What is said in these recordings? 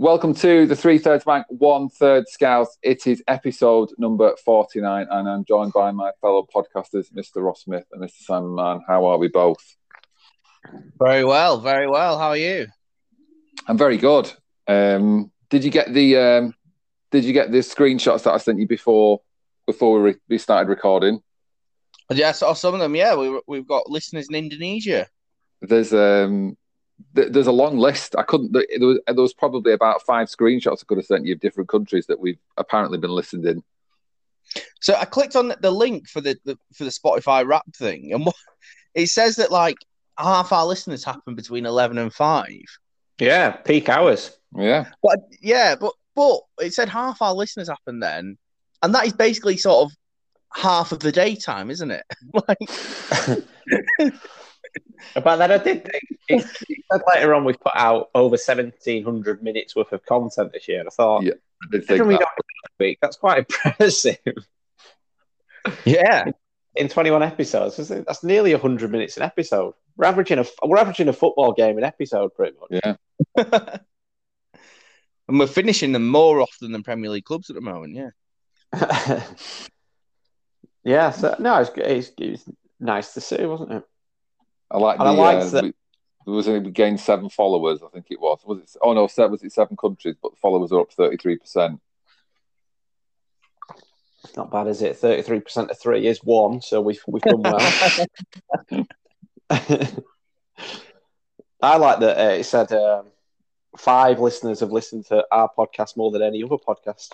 Welcome to the Three Thirds Bank One Third Scouts. It is episode number 49, and I'm joined by my fellow podcasters, Mr. Ross Smith and Mr. Simon Mann. How are we both? Very well, very well. How are you? I'm very good. Um, did you get the um, Did you get the screenshots that I sent you before before we, re- we started recording? Yeah, I saw some of them. Yeah, we, we've got listeners in Indonesia. There's um, th- there's a long list. I couldn't. There was, uh, there was probably about five screenshots I could have sent you of different countries that we've apparently been listened in. So I clicked on the link for the, the for the Spotify rap thing, and what, it says that like half our listeners happen between eleven and five. Yeah, peak hours. Yeah, But yeah, but but it said half our listeners happen then, and that is basically sort of half of the daytime, isn't it? like, About that, I did think it, it later on we've put out over seventeen hundred minutes worth of content this year. I thought, Yeah, I did think we that. don't do week, that's quite impressive. yeah, In twenty-one episodes, That's- that's nearly hundred minutes an episode. We're averaging a we're averaging a football game an episode, pretty much. Yeah, and we're finishing them more often than Premier League clubs at the moment. Yeah. yeah. So no, it's, it's, it's nice to see, wasn't it? I like the. And I liked uh, that- we, there was we gained seven followers. I think it was. Was it? Oh no, seven, was it seven countries? But followers are up thirty three percent. Not bad, is it? Thirty-three percent of three is one, so we've we've done well. I like that uh, it said um, five listeners have listened to our podcast more than any other podcast.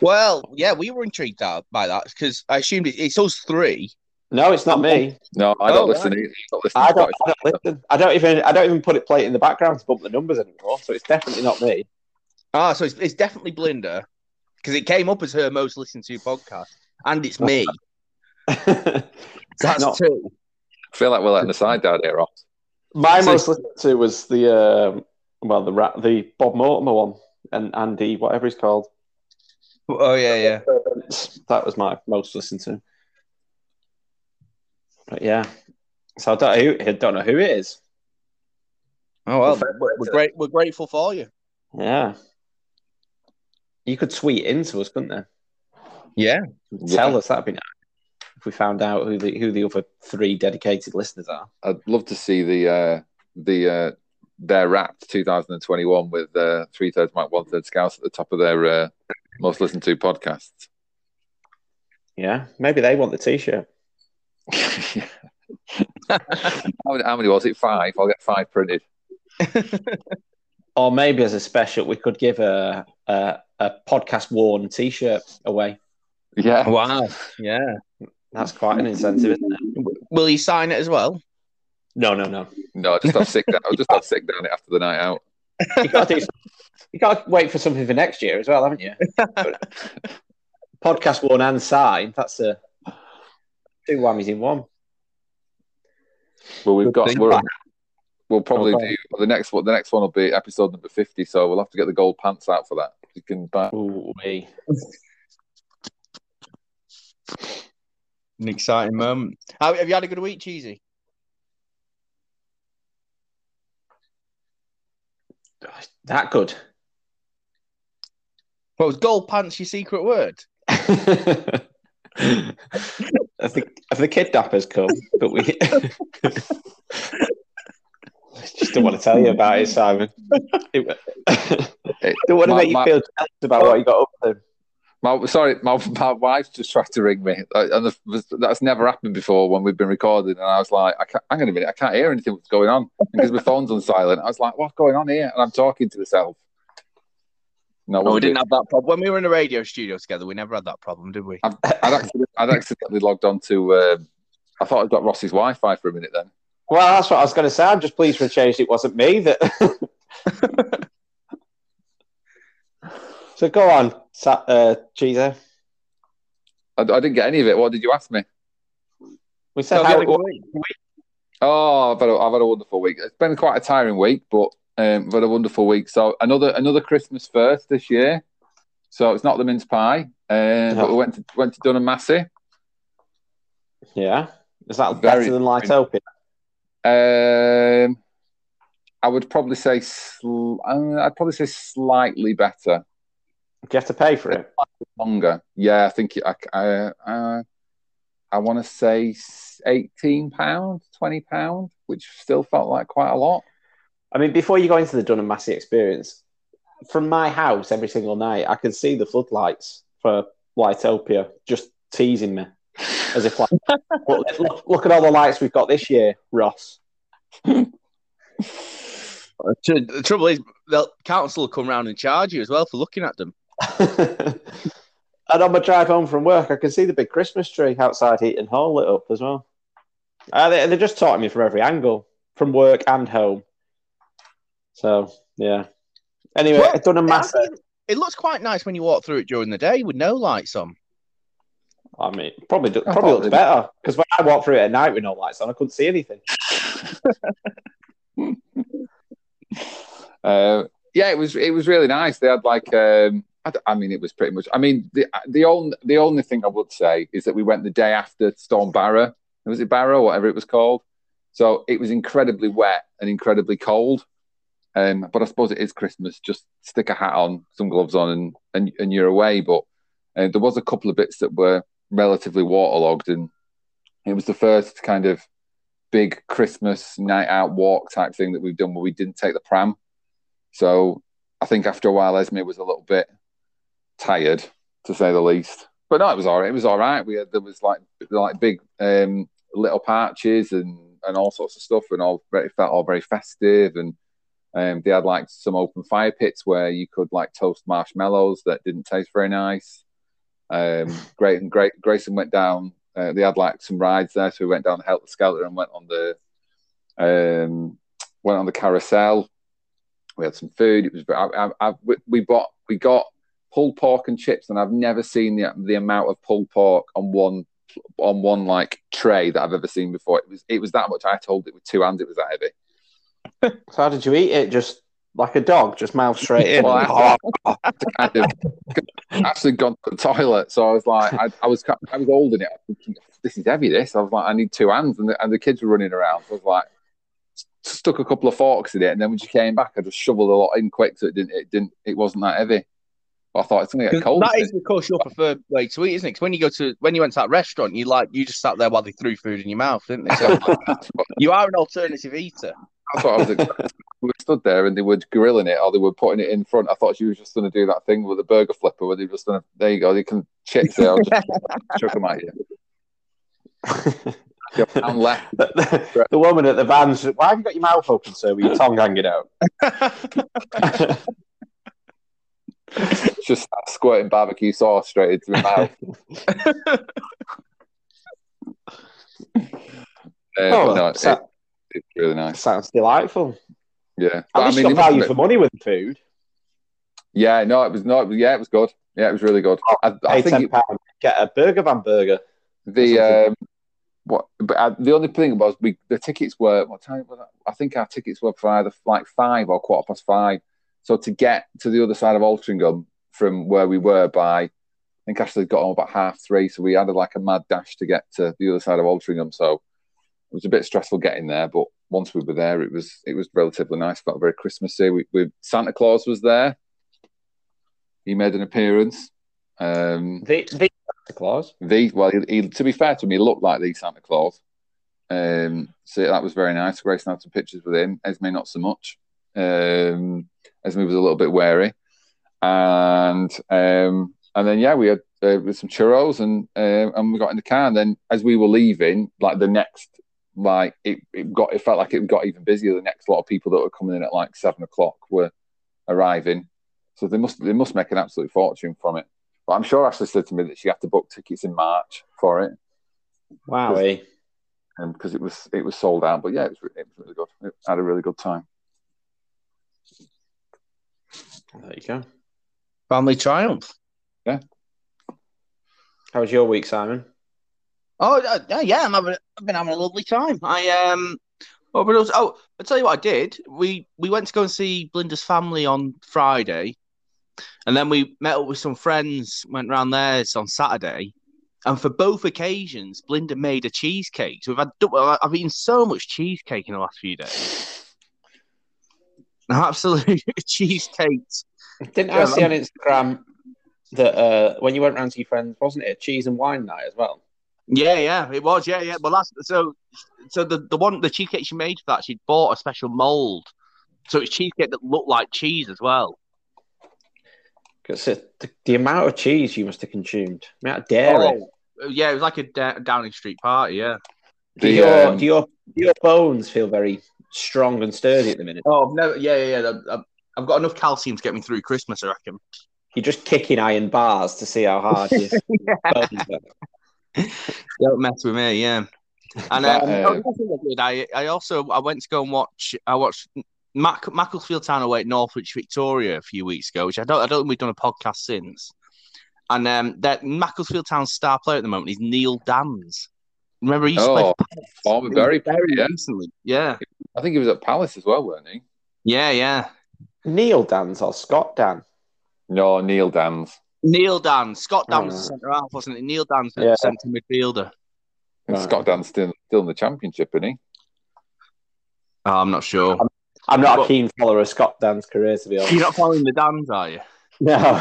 Well, yeah, we were intrigued by that because I assumed it, it's us three. No, it's not me. No, I don't Oh, listen. right. I don't listen. I don't, I don't listen. I don't even. I don't even put it plate in the background to bump the numbers anymore. So it's definitely not me. Ah, so it's, it's definitely Blinda because it came up as her most listened to podcast, and it's me. That's Not- two. I feel like we're letting the side down here, Ross. My So- most listened to was the um, well the ra- the Bob Mortimer one and Andy whatever he's called. Oh yeah, yeah. That was my most listened to. But yeah, so I don't, who, I don't know who it is. Oh well, Well, we're, we're great. We're grateful for you. Yeah, you could tweet into us, couldn't they? Yeah. Tell Yeah. us that'd be nice if we found out who the who the other three dedicated listeners are. I'd love to see the uh, the uh, their Wrapped 2021 with uh, three thirds Mike, one third Scouts at the top of their uh, most listened to podcasts. Yeah, maybe they want the T-shirt. how, many, how many was it? Five. I'll get five printed. Or maybe as a special, we could give a a, a podcast worn T-shirt away. Yeah. Wow. Yeah. That's quite an incentive, isn't it? Will you sign it as well? No, no, no. No, just have sick down. I'll just have sick down it after the night out. You got to do. You got to wait for something for next year as well, haven't you? podcast worn and signed. That's a two whammies in one. Well, we've Good got. We're, we'll probably Okay. do well, the next one. The next one will be episode number fifty. So we'll have to get the gold pants out for that. You can buy. Ooh, wee. An exciting moment. How, have you had a good week, Cheesy? that good. What was gold pants your secret word? have, the, have the kidnappers come? But we just don't want to tell you about it, Simon. It- don't want to My- make you my- feel jealous about what you got up to. My, sorry, my, my wife just tried to ring me, and the, that's never happened before when we've been recording. And I was like, I can't, hang on a minute, I can't hear anything what's going on because my phone's on silent. I was like, what's going on here? And I'm talking to myself. No, Oh, we one didn't have that problem when we were in a radio studio together. We never had that problem, did we? I'd, accidentally, I'd accidentally logged on to. Um, I thought I'd got Ross's Wi-Fi for a minute. Then Well, that's what I was going to say. I'm just pleased for a change. It wasn't me that. so go on, Sa- uh, Cheezer. I, I didn't get any of it. What did you ask me? We said So, how have it had a was. good week? Oh, I've had, a, I've had a wonderful week. It's been quite a tiring week, but um, I've had a wonderful week. So another another Christmas first this year. So it's not the mince pie, uh, but we went to went to Dunham Massey. Yeah, is that Very- better than Lightopia? Um, I would probably say sl- uh, I'd probably say slightly better, Do you have to pay for it? longer. Yeah, I think I I, uh, I want to say eighteen pound, twenty pound, which still felt like quite a lot. I mean, before you go into the Dunham Massey experience, from my house every single night, I can see the floodlights for Lightopia just teasing me, as if like, look, look, look at all the lights we've got this year, Ross. The the trouble is, the council will come round and charge you as well for looking at them. and on my drive home from work, I can see the big Christmas tree outside Heaton Hall lit up as well. Uh, they, they're just talking me from every angle, from work and home. So yeah. Anyway, Well, I've done a massive. It looks quite nice when you walk through it during the day with no lights on. I mean, probably do- probably looks better because when I walked through it at night with no lights on, I couldn't see anything. Uh, yeah, it was it was really nice. They had like um, I, d- I mean, it was pretty much. I mean, the the only the only thing I would say is that we went the day after Storm Barrow. Was it Barrow, whatever it was called? So it was incredibly wet and incredibly cold. Um, but I suppose it is Christmas. Just stick a hat on, some gloves on, and and, and you're away. But uh, there was a couple of bits that were relatively waterlogged, and it was the first kind of big Christmas night out walk type thing that we've done where we didn't take the pram. So I think after a while, Esme was a little bit tired, to say the least. But no, it was all right. It was all right. We had there was like like big um, little patches and and all sorts of stuff, and all very, felt all very festive. And um, they had like some open fire pits where you could like toast marshmallows that didn't taste very nice. Um, great and great. Grayson went down. Uh, they had like some rides there, so we went down the Helter Skelter and went on the um, went on the carousel. We had some food. It was. I, I, I, we- we bought. We got pulled pork and chips, and I've never seen the the amount of pulled pork on one on one like tray that I've ever seen before. It was. It was that much. I told it with two hands. It was that heavy. So how did you eat it? Just like a dog, just mouth straight in. Well, I, I kind of actually gone to the toilet, so I was like, I, I was I was holding it, thinking, this is heavy. This I was like, I need two hands, and the, and the kids were running around. So I was like, stuck a couple of forks in it, and then when she came back, I just shoveled a lot in quick, so it didn't it didn't it wasn't that heavy. I thought it's gonna get cold. That isn't is, of course, your preferred way to eat, isn't it? 'Cause when you go to when you went to that restaurant, you like you just sat there while they threw food in your mouth, didn't they? So it? That's what- you are an alternative eater. That's thought I was. We stood there and they were grilling it or they were putting it in front. I thought she was just going to do that thing with the burger flipper where they were just going to, there you go, they can chips there, I'll just chuck them at you. Pound left. the, the- woman at the van said, Why have you got your mouth open, sir, with your tongue hanging out? just squirting barbecue sauce straight into my mouth. Uh, Oh, no, it, so- it's really nice. Sounds delightful. Yeah, But it got value for money with food. yeah, no, it was not. Yeah, it was good. Yeah, it was really good. I, I Pay think it, get a burger van burger. the um, what, but uh, the only thing was we the tickets were what time was that? I think our tickets were for either like five or quarter past five. So to get to the other side of Altrincham from where we were by, I think Ashley got home about half three. So we had like a mad dash to get to the other side of Altrincham. So it was a bit stressful getting there, but once we were there, it was it was relatively nice. Felt very Christmassy. We, we Santa Claus was there. He made an appearance. Um, The, the Santa Claus. the well, he, he, to be fair to him, he looked like the Santa Claus. Um, so that was very nice. Grayson had some pictures with him. Esme not so much. Um, Esme was a little bit wary, and um, and then yeah, we had uh, with some churros and uh, and we got in the car. And then as we were leaving, like the next, like it, it got it felt like it got even busier. The next lot of people that were coming in at like seven o'clock were arriving, so they must they must make an absolute fortune from it. But I'm sure Ashley said to me that she had to book tickets in March for it Wow. eh? because it was it was sold out. But yeah, it was it was really good. It had a really good time. There you go. Family triumph. Yeah. How was your week, Simon? Oh uh, yeah, yeah, I'm having, I've been having a lovely time. I um, oh, but also, oh, I'll tell you what I did. We we went to go and see Blinda's family on Friday, and then we met up with some friends. Went round theirs on Saturday, and for both occasions, Blinda made a cheesecake. So we've had I've eaten so much cheesecake in the last few days. Absolute cheesecakes. Didn't I see on Instagram that uh, when you went round to your friends, wasn't it a cheese and wine night as well? Yeah, yeah, it was. Yeah, yeah. Well, that's so. So the the one the cheesecake she made for that, she'd bought a special mold, so it's cheesecake that looked like cheese as well. Because the, the amount of cheese you must have consumed, the amount of dairy. Oh, yeah, it was like a da- Downing Street party. Yeah. Do, The, your, um, do your do your bones feel very strong and sturdy at the minute? Oh, I've never. Yeah, yeah, yeah. I've, I've got enough calcium to get me through Christmas, I reckon. You're just kicking iron bars to see how hard your bones are. Don't mess with me. Yeah. And That, um, uh, oh, that's what I. I I also I went to go and watch. I watched Mac, Macclesfield Town away at Northwich Victoria a few weeks ago, which I don't I don't think we've done a podcast since. And um, that Macclesfield Town star player at the moment is Neil Danns. Remember he used to play Oh, for Palace? former Bury player, yeah. recently. Yeah, I think he was at Palace as well, weren't he? yeah, yeah. Neil Danns or Scott Dann? No, Neil Danns. Neil Danns, Scott Dann was the centre half, wasn't it? Neil Danns's the Yeah. centre midfielder. And Right. Scott Dann's still, still in the championship, isn't he? Oh, I'm not sure. I'm not Well- a keen follower of Scott Dann's career, to be honest. You're not following the Dans, are you? No,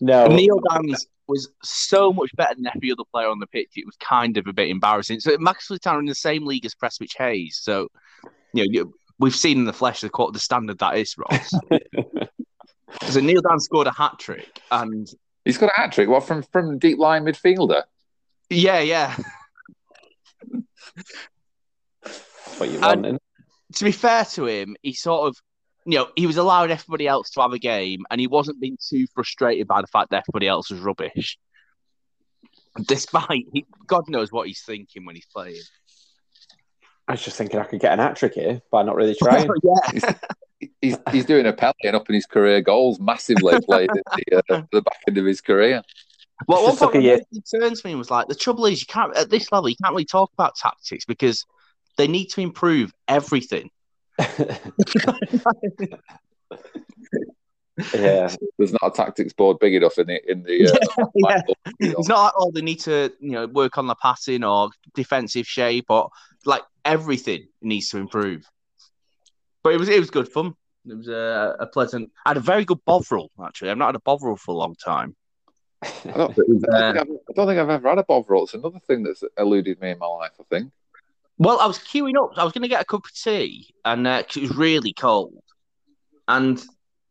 no. Neil Danns was so much better than every other player on the pitch. It was kind of a bit embarrassing. So Macclesfield Town are in the same league as Prestwich Heys. So you know you- we've seen in the flesh the the standard that is, Ross. so Neil Danns scored a hat trick, and He's got a hat trick. What from from deep line midfielder? yeah, yeah. what you And- To be fair to him, he sort of. You know, he was allowing everybody else to have a game, and he wasn't being too frustrated by the fact that everybody else was rubbish. Despite, he, God knows what he's thinking when he's playing. I was just thinking I could get an hat trick here by not really trying. yeah, He's he's doing a Pelé and upping his career goals massively played at the, uh, the back end of his career. Well, one took a point year. he turns me was like, "The trouble is, you can't at this level, you can't really talk about tactics because they need to improve everything." yeah, There's not a tactics board big enough in the in the. Uh, Yeah. you. It's not like, oh, they need to, you know, work on the passing or defensive shape or like everything needs to improve. But it was it was good fun. It was a, a pleasant. I had a very good bovril actually. I've not had a bovril for a long time. I don't, I, don't think I've, don't think I've ever had a bovril. It's another thing that's eluded me in my life. I think. Well, I was queuing up. I was going to get a cup of tea, and uh 'cause it was really cold. And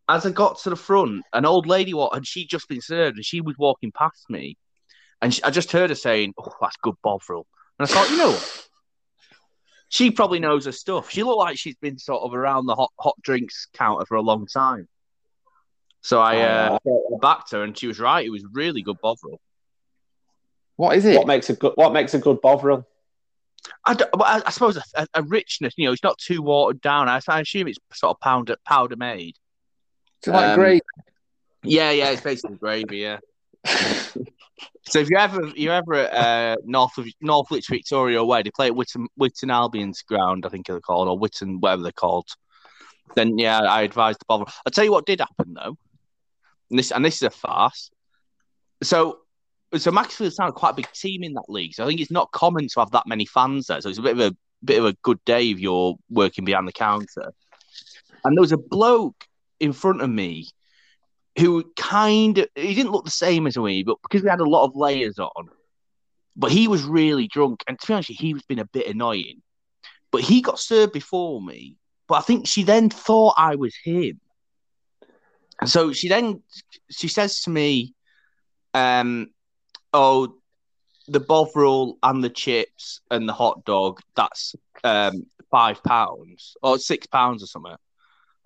as I got to the front, an old lady walked, and she'd just been served, and she was walking past me, and she, I just heard her saying, "Oh, that's good bovril." And I thought, you know what? She probably knows her stuff. She looked like she's been sort of around the hot hot drinks counter for a long time. So I uh, backed her, and she was right. It was really good bovril. What is it? what makes a good what makes a good bovril? I, don't- I, I suppose a, a richness. You know, it's not too watered down. I, I assume it's sort of powder powder made. Is it like um, great? Yeah, yeah, it's basically gravy. Yeah. so if you're ever you're ever uh, North of Northwich Victoria Way, they play at Witton Witton Albion's ground, I think they're called, or Witton whatever they're called. Then yeah, I advise the bother. I'll tell you what did happen though. And this and this is a farce. So so Macclesfield Town quite a big team in that league. So I think it's not common to have that many fans there. So it's a bit of a bit of a good day if you're working behind the counter. And there was a bloke in front of me who kind of he didn't look the same as me, but because we had a lot of layers on, but he was really drunk, and to be honest, he was being a bit annoying. But he got served before me, but I think she then thought I was him. So she then she says to me, um, "Oh, the bovril and the chips and the hot dog that's um five pounds or six pounds or something."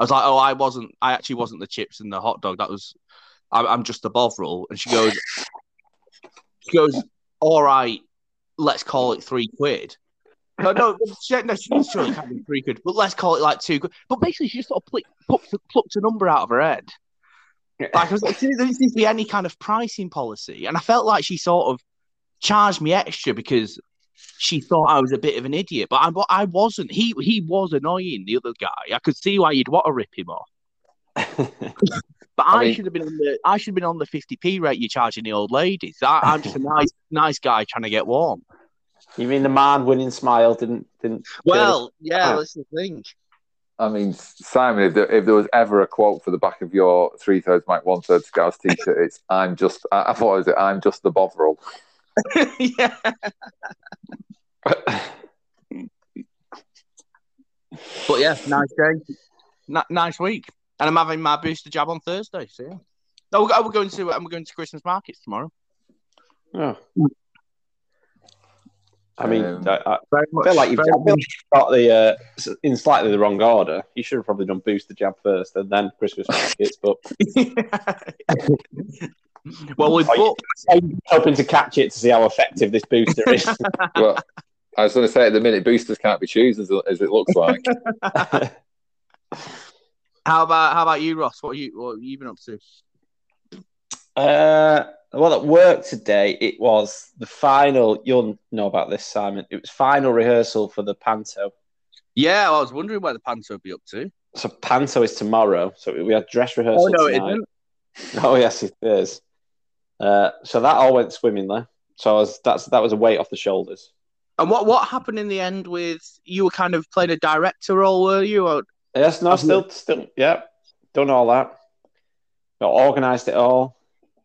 I was like, "Oh, I wasn't. I actually wasn't the chips and the hot dog. That was, I'm, I'm just the bovril." And she goes, "She goes, all right, let's call it three quid." No, no, she, no, surely can't be three quid, but let's call it like two quid. But basically, she just sort of plucked, plucked, plucked a number out of her head. Like, I was like, there doesn't seem to be any kind of pricing policy, and I felt like she sort of charged me extra because she thought I was a bit of an idiot, but I, but I wasn't. He he was annoying. The other guy, I could see why you'd want to rip him off. But I, I mean- should have been on the I should have been on the fifty p rate you're charging the old ladies. I, I'm just a nice nice guy trying to get warm. you mean the man winning smile didn't didn't? Well, yeah, Ah. that's the thing. I mean, Simon, if there, if there was ever a quote for the back of your three thirds Mike one third Scouts t-shirt, it's "I'm just." I, I thought it was it. I'm just the Bovril. yeah. But yeah, nice day. N- nice week. And I'm having my booster jab on Thursday. So yeah. Oh, we're- we're going to we're going to Christmas markets tomorrow. Oh. I mean, Um, I, I Very I feel like you've, I feel like got the uh, in slightly the wrong order. You should have probably done boost the jab first and then Christmas markets. But well, we Are you- booked. I'm hoping to catch it to see how effective this booster is. well, I was going to say at the minute, boosters can't be choosers as, as it looks like. How about how about you, Ross? What are you what have you been up to? Uh, well, at work today, it was the final. You'll know about this, Simon. It was final rehearsal for the Panto. Yeah, I was wondering where the Panto would be up to. So Panto is tomorrow. So we had dress rehearsal. Oh no, tonight. Oh yes, it is. Uh, so that all went swimmingly. So I was, that's that was a weight off the shoulders. And what what happened in the end with you were kind of playing a director role, were you? Or, Yes, no, still, still, yeah, done all that. Got organised it all.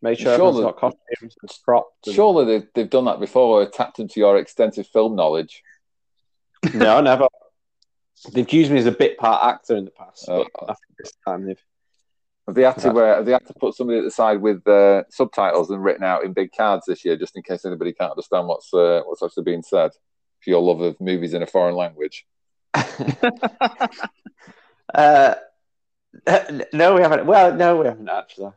Made sure Surely- everyone's got costumes and props. and- Surely they've, they've done that before, Or tapped into your extensive film knowledge. No, never. They've used me as a bit part actor in the past, but Oh. I think this time they've. Have they had to uh, have they had to put somebody at the side with uh, subtitles and written out in big cards this year, just in case anybody can't understand what's uh, what's actually being said? For your love of movies in a foreign language. uh, no, we haven't. Well, no, we haven't actually.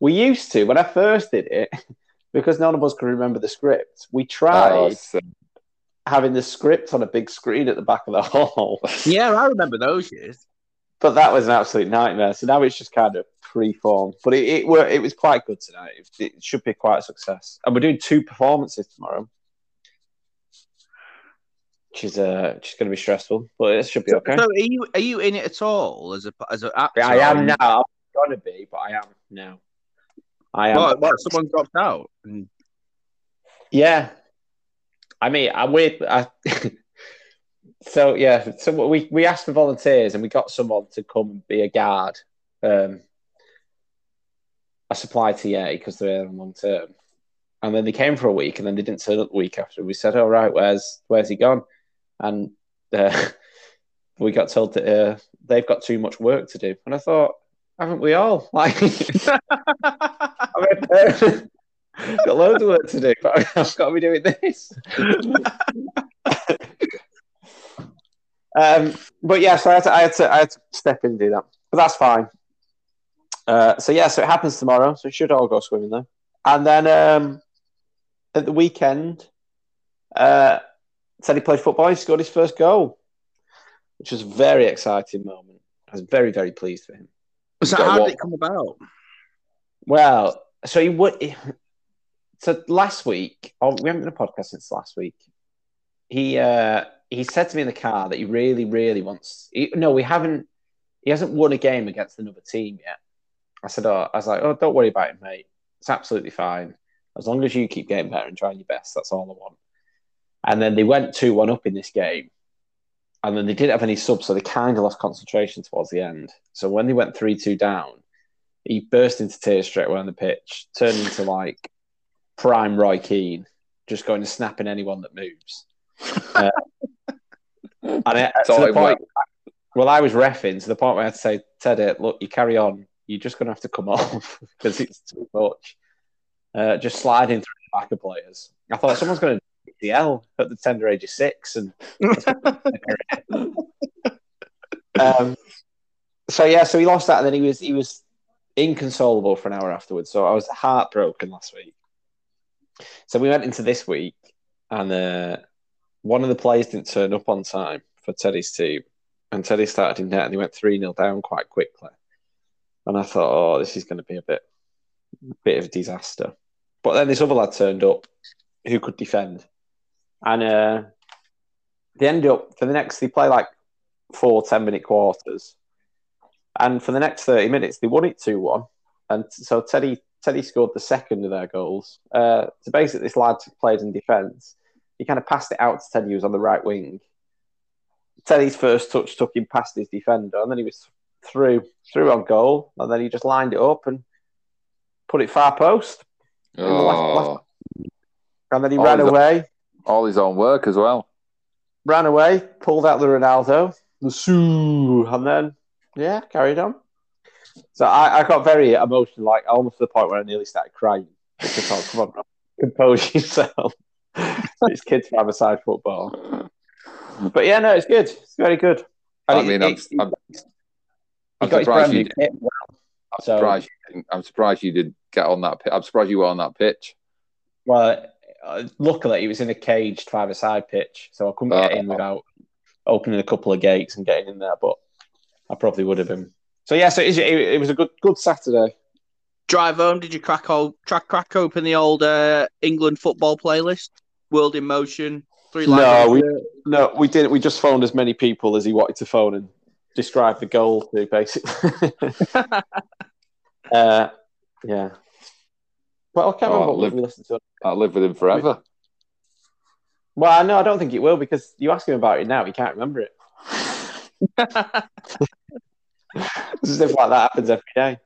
We used to when I first did it, because none of us could remember the script. We tried Oh, so- having the script on a big screen at the back of the hall, yeah, I remember those years. But that was an absolute nightmare. So now it's just kind of free-form. But it it, were, it was quite good tonight. It, it should be quite a success. And we're doing two performances tomorrow, which is uh, which is going to be stressful, but it should be okay. so are you are you in it at all as a as an actor? I am now. I'm going to be, but I am now. I am. What, what, someone dropped out. And- Yeah, I mean, I wait. I, so yeah, so we we asked for volunteers and we got someone to come and be a guard, um, a supply TA because they're on long term, and then they came for a week and then they didn't turn up the week after. We said, "All right, where's where's he gone?" And uh, we got told that uh, they've got too much work to do, and I thought, haven't we all? Like, I mean, got loads of work to do, but I've got to be doing this. Um, but yeah, so I had, to, I had to I had to step in and do that, but that's fine. Uh, so yeah, so it happens tomorrow, so we should all go swimming there. And then um, at the weekend, uh, said he played football. He scored his first goal, which was a very exciting moment. I was very very pleased for him. so how what? did it come about? Well, so he would. So last week, oh, we haven't done a podcast since last week. He uh, he said to me in the car that he really, really wants. He, no, we haven't. He hasn't won a game against another team yet. I said, oh, I was like, oh, don't worry about it, mate. It's absolutely fine as long as you keep getting better and trying your best. That's all I want. And then they went two one up in this game, and then they didn't have any subs, so they kind of lost concentration towards the end. So when they went three two down, he burst into tears straight away on the pitch, turned into like prime Roy Keane, just going and snapping anyone that moves. Uh, and it, to the point, well, I was refing to the point where I had to say, Teddy, look, you carry on. You're just going to have to come off because it's too much. Uh, just sliding through the back of players. I thought someone's going to DL at the tender age of six, and um, so yeah, so he lost that, and then he was he was inconsolable for an hour afterwards. So I was heartbroken last week. So we went into this week, and uh, one of the players didn't turn up on time for Teddy's team, and Teddy started in net, and he went three 0 down quite quickly. And I thought, oh, this is going to be a bit, bit of a disaster. But then this other lad turned up, who could defend, and uh, they ended up for the next. They play like four 10 minute quarters. And for the next 30 minutes, they won it 2 1. And so Teddy Teddy scored the second of their goals. Uh, so basically, this lad played in defence. He kind of passed it out to Teddy, who was on the right wing. Teddy's first touch took him past his defender, and then he was through through on goal, and then he just lined it up and put it far post, Oh, and then he Oh, ran away, all his own work as well. ran away, pulled out the Ronaldo, the Sue, and then yeah, carried on. So I, I got very emotional, like almost to the point where I nearly started crying. Because thought, come on, bro, compose yourself. it's kids five side football. But yeah, no, it's good. It's very good. And I it- mean, I'm, I'm, I'm got his surprised you did. kit. as well. I'm So- surprised. You didn't, I'm surprised you did get on that. pi- I'm surprised you were on that pitch. Well, uh, luckily he was in a caged five-a-side pitch, so I couldn't get Oh. in without opening a couple of gates and getting in there. But I probably would have been. So yeah, so it, it was a good good Saturday. Drive home. Did you crack old, crack crack open the old uh, England football playlist? World in Motion. Three lines. No, of- we no, we didn't. We just phoned as many people as he wanted to phone and describe the goal to, basically. uh, yeah. Well, I can't Oh, remember what live- we listened to. I'll live with him forever. Well, no, I don't think it will because you ask him about it now, he can't remember it. Stuff like that happens every day.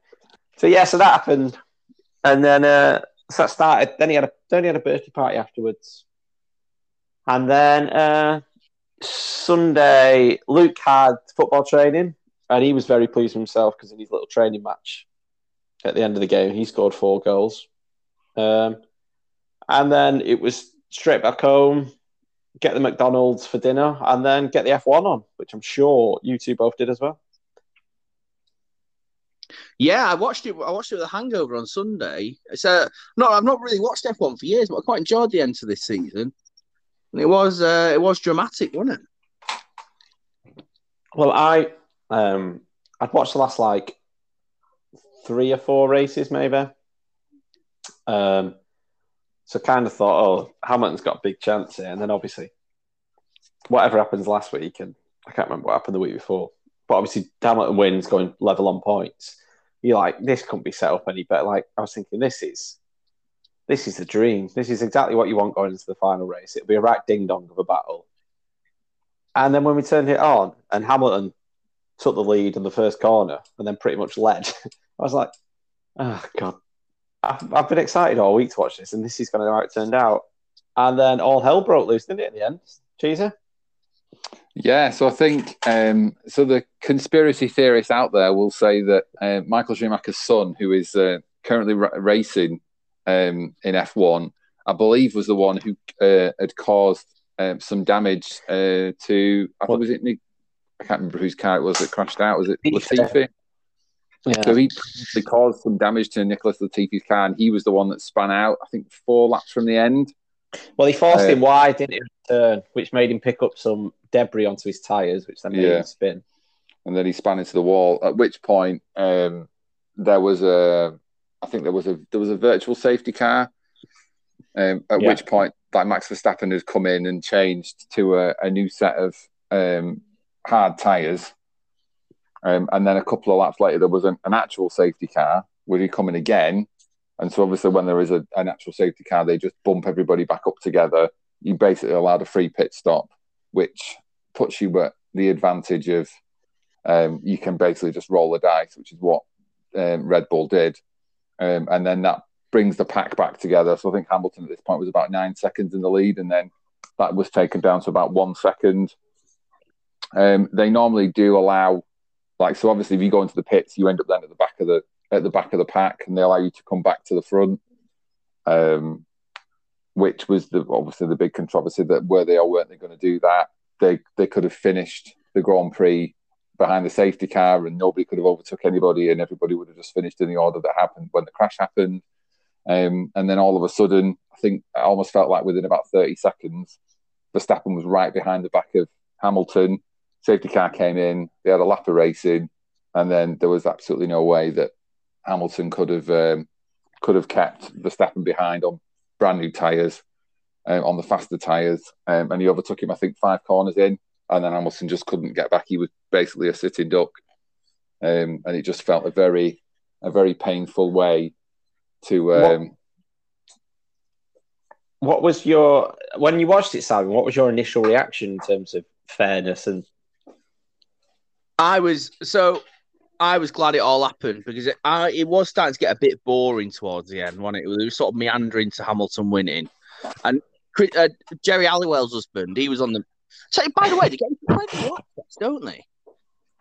So yeah, so that happened, and then uh, so that started. Then he had a then he had a birthday party afterwards, and then uh, Sunday Luke had football training, and he was very pleased with himself because in his little training match at the end of the game, he scored four goals. Um, and then it was straight back home, get the McDonald's for dinner, and then get the F1 on, which I'm sure you two both did as well. Yeah, I watched it. I watched it with a hangover on Sunday. It's uh, no, I've not really watched F1 for years, but I quite enjoyed the end of this season. And it was uh, it was dramatic, wasn't it? Well, I um, I'd watched the last like three or four races, maybe. Um, so kind of thought, oh, Hamilton's got a big chance here, and then obviously, whatever happens last week, and I can't remember what happened the week before, but obviously Hamilton wins, going level on points. You're like, this couldn't be set up any better. Like I was thinking, this is this is the dream. This is exactly what you want going into the final race. It'll be a right ding dong of a battle. And then when we turned it on, and Hamilton took the lead in the first corner and then pretty much led. I was like, oh, God. I've, I've been excited all week to watch this, and this is going to how it turned out. And then all hell broke loose, didn't it, At the end? Cheeser? Yeah, so I think um, so. The conspiracy theorists out there will say that uh, Michael Schumacher's son, who is uh, currently ra- racing um, in F1, I believe was the one who uh, had caused um, some damage uh, to. I think was it Nick. I can't remember whose car it was that crashed out. Was it Latifi. Yeah. So he caused some damage to Nicholas Latifi's car, and he was the one that spun out. I think four laps from the end. Well, he forced Uh, him wide, didn't he, turn, which made him pick up some debris onto his tyres, which then made Yeah. him spin. and then he span into the wall. At which point, um, there was a, I think there was a there was a virtual safety car. Um, at Yeah. which point, like Max Verstappen has come in and changed to a, a new set of um, hard tires. Um, and then a couple of laps later, there was an, an actual safety car where he coming again. And so obviously, when there is a, an actual safety car, they just bump everybody back up together. You basically allowed a free pit stop, which puts you at the advantage of um, you can basically just roll the dice, which is what um, Red Bull did. Um, and then that brings the pack back together. So I think Hamilton at this point was about nine seconds in the lead, and then that was taken down to about one second. Um, they normally do allow, like, so obviously if you go into the pits, you end up then at the back of the at the back of the pack, and they allow you to come back to the front. Um, which was the obviously the big controversy that were they or weren't they going to do that? They they could have finished the Grand Prix behind the safety car and nobody could have overtook anybody and everybody would have just finished in the order that happened when the crash happened. Um, and then all of a sudden, I think I almost felt like within about 30 seconds, Verstappen was right behind the back of Hamilton. Safety car came in, they had a lap of racing, and then there was absolutely no way that Hamilton could have um, could have kept Verstappen behind on brand new tyres, um, on the faster tyres, um, and he overtook him. I think five corners in, and then Hamilton just couldn't get back. He was basically a sitting duck, um, and it just felt a very, a very painful way to. Um, What was your when you watched it, Simon? What was your initial reaction in terms of fairness and I was so I was glad it all happened because it, I, it was starting to get a bit boring towards the end, wasn't it? It was sort of meandering to Hamilton winning, and uh, Geri Halliwell's husband, he was on the. So by the way, they get incredible access, don't they?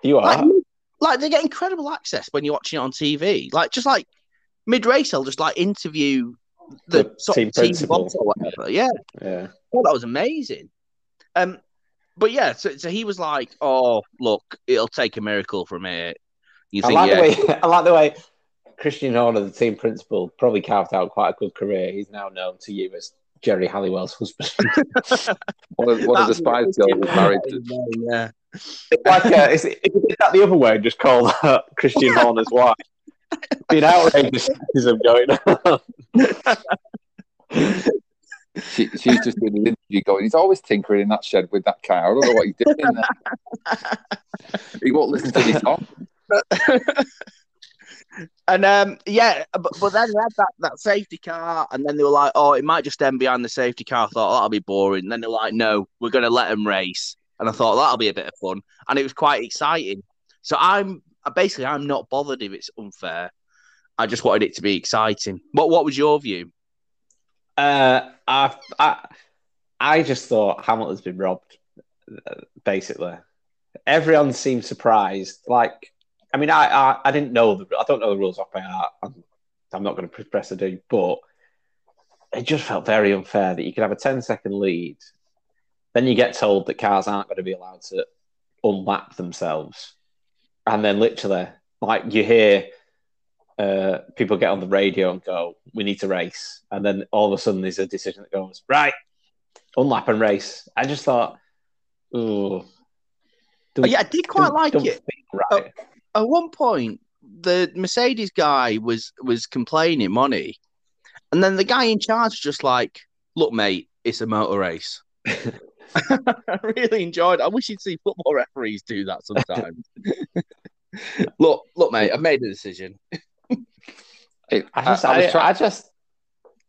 You are. Like, like they get incredible access when you're watching it on TV. Like just like mid race, they'll just like interview the, The sort team of team principal. boss or whatever. Yeah, yeah. Oh, that was amazing. Um, but yeah, so, so he was like, "Oh, look, it'll take a miracle from here." You I like yeah, the way I like the way Christian Horner, the team principal, probably carved out quite a good career. He's now known to you as Geri Halliwell's husband. One of, one of the Spice Girls was married to. Yeah, It's like uh, it's, if you did that the other way, just call her Christian Horner's wife. Be an outrageous sexism going on. She, she's just doing the interview going, he's always tinkering in that shed with that car. I don't know what he's doing in there. he won't listen to me talk. And um, yeah, but, but then they had that, that safety car, and then they were like, "Oh, it might just end behind the safety car." I thought that'll be boring. And then they're like, "No, we're going to let them race," and I thought that'll be a bit of fun, and it was quite exciting. So I'm basically I'm not bothered if it's unfair. I just wanted it to be exciting. What What was your view? Uh, I, I, I just thought Hamilton's been robbed. Basically, everyone seemed surprised. Like, I mean, I, I, I didn't know the, I don't know the rules off by heart. I'm, I'm not going to press to do, but it just felt very unfair that you could have a 10 second lead, then you get told that cars aren't going to be allowed to unlap themselves, and then literally, like you hear uh, people get on the radio and go, "We need to race," and then all of a sudden there's a decision that goes, "Right, unlap and race." I just thought, "Ooh, Oh, yeah, I did quite like it. right." At one point, the Mercedes guy was was complaining, money, and then the guy in charge was just like, "Look, mate, it's a motor race." I really enjoyed. It. I wish you'd see football referees do that sometimes. look, look, mate, I've made a decision. I just, I- I I, was try- I just,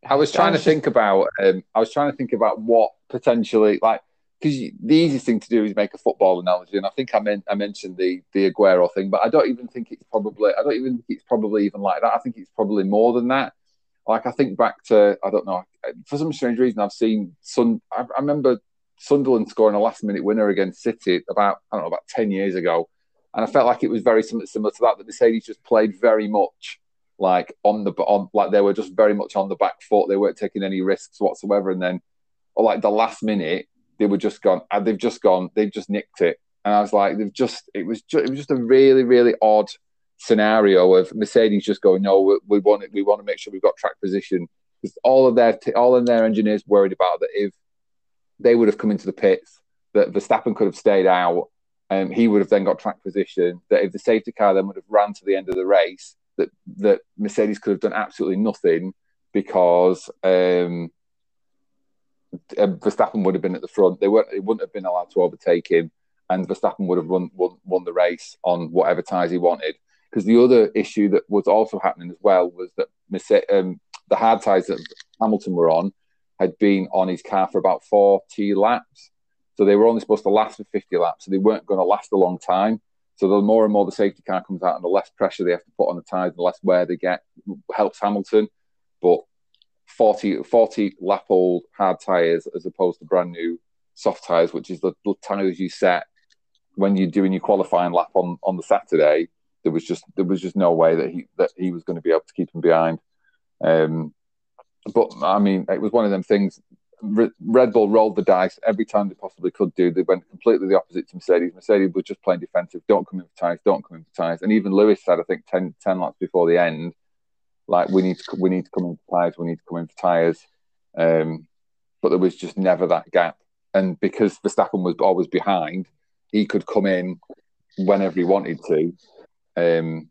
I was trying to just- think about. Um, I was trying to think about what potentially like because the easiest thing to do is make a football analogy, and I think I meant I mentioned the the Aguero thing, but I don't even think it's probably. I don't even think it's probably even like that. I think it's probably more than that. Like I think back to I don't know for some strange reason I've seen Sun. I, I remember Sunderland scoring a last minute winner against City about I don't know about ten years ago, and I felt like it was very similar, similar to that. That Mercedes just played very much like on the on like they were just very much on the back foot. They weren't taking any risks whatsoever, and then or like the last minute they were just gone. uh, They've just gone. They've just nicked it, and I was like, they've just. It was just. It was just a really really odd scenario of Mercedes just going, no, we, we want it. We want to make sure we've got track position because all of their t- all of their engineers worried about that if they would have come into the pits, that Verstappen could have stayed out, and he would have then got track position. That if the safety car then would have ran to the end of the race, that that Mercedes could have done absolutely nothing because um, Verstappen would have been at the front. They weren't. They wouldn't have been allowed to overtake him, and Verstappen would have run won, won the race on whatever tyres he wanted. Because the other issue that was also happening as well was that um, the hard tyres that Hamilton were on had been on his car for about 40 laps. So they were only supposed to last for 50 laps. So they weren't going to last a long time. So the more and more the safety car comes out and the less pressure they have to put on the tyres, the less wear they get, helps Hamilton. But 40, 40 lap old hard tyres as opposed to brand new soft tyres, which is the, the tyres you set when you're doing your qualifying lap on, on the Saturday, there was just there was just no way that he that he was going to be able to keep him behind. Um, but I mean, it was one of them things. Red Bull rolled the dice every time they possibly could do. They went completely the opposite to Mercedes. Mercedes was just playing defensive. Don't come in for tyres. Don't come in for tyres. And even Lewis said, I think 10, 10 laps before the end, like we need to we need to come in for tyres. We need to come in for tyres. Um, but there was just never that gap. And because Verstappen was always behind, he could come in whenever he wanted to. Um,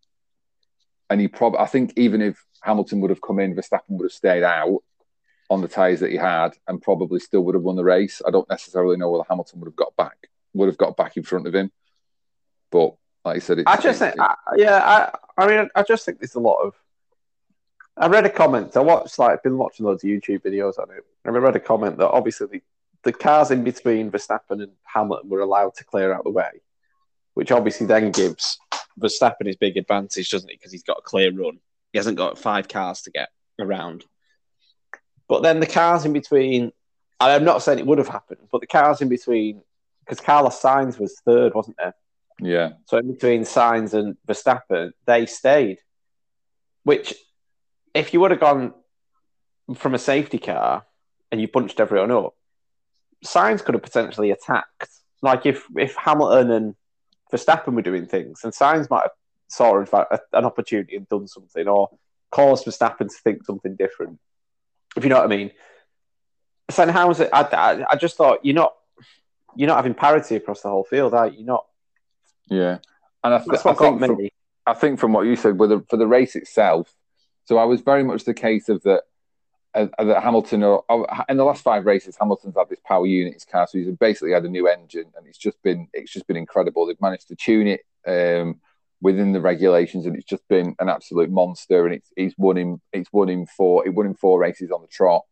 and he probably, I think, even if Hamilton would have come in, Verstappen would have stayed out on the tyres that he had, and probably still would have won the race. I don't necessarily know whether Hamilton would have got back, would have got back in front of him. But like I said, it's, I just think, I, yeah, I, I mean, I just think there's a lot of. I read a comment. I watched, like, I've been watching loads of YouTube videos on it. And I read a comment that obviously the, the cars in between Verstappen and Hamilton were allowed to clear out the way. which obviously then gives Verstappen his big advantage, doesn't it? Because he's got a clear run. He hasn't got five cars to get around. But then the cars in between, I'm not saying it would have happened, but the cars in between, because Carlos Sainz was third, wasn't there? Yeah. So in between Sainz and Verstappen, they stayed. Which, if you would have gone from a safety car and you punched everyone up, Sainz could have potentially attacked. Like if if Hamilton and Verstappen were doing things, and Sainz might have saw fact an opportunity and done something, or caused Verstappen to think something different. If you know what I mean. So how was it? I, I, I just thought you're not you're not having parity across the whole field, are you? You're not. Yeah, and I, th- That's I got think from. I think from what you said, with the, for the race itself, so I was very much the case of that. Uh, that Hamilton, or in the last five races, Hamilton's had this power unit his car, so he's basically had a new engine, and it's just been it's just been incredible. They've managed to tune it um, within the regulations, and it's just been an absolute monster. And it's he's won him, it's won him four, it won him four races on the trot,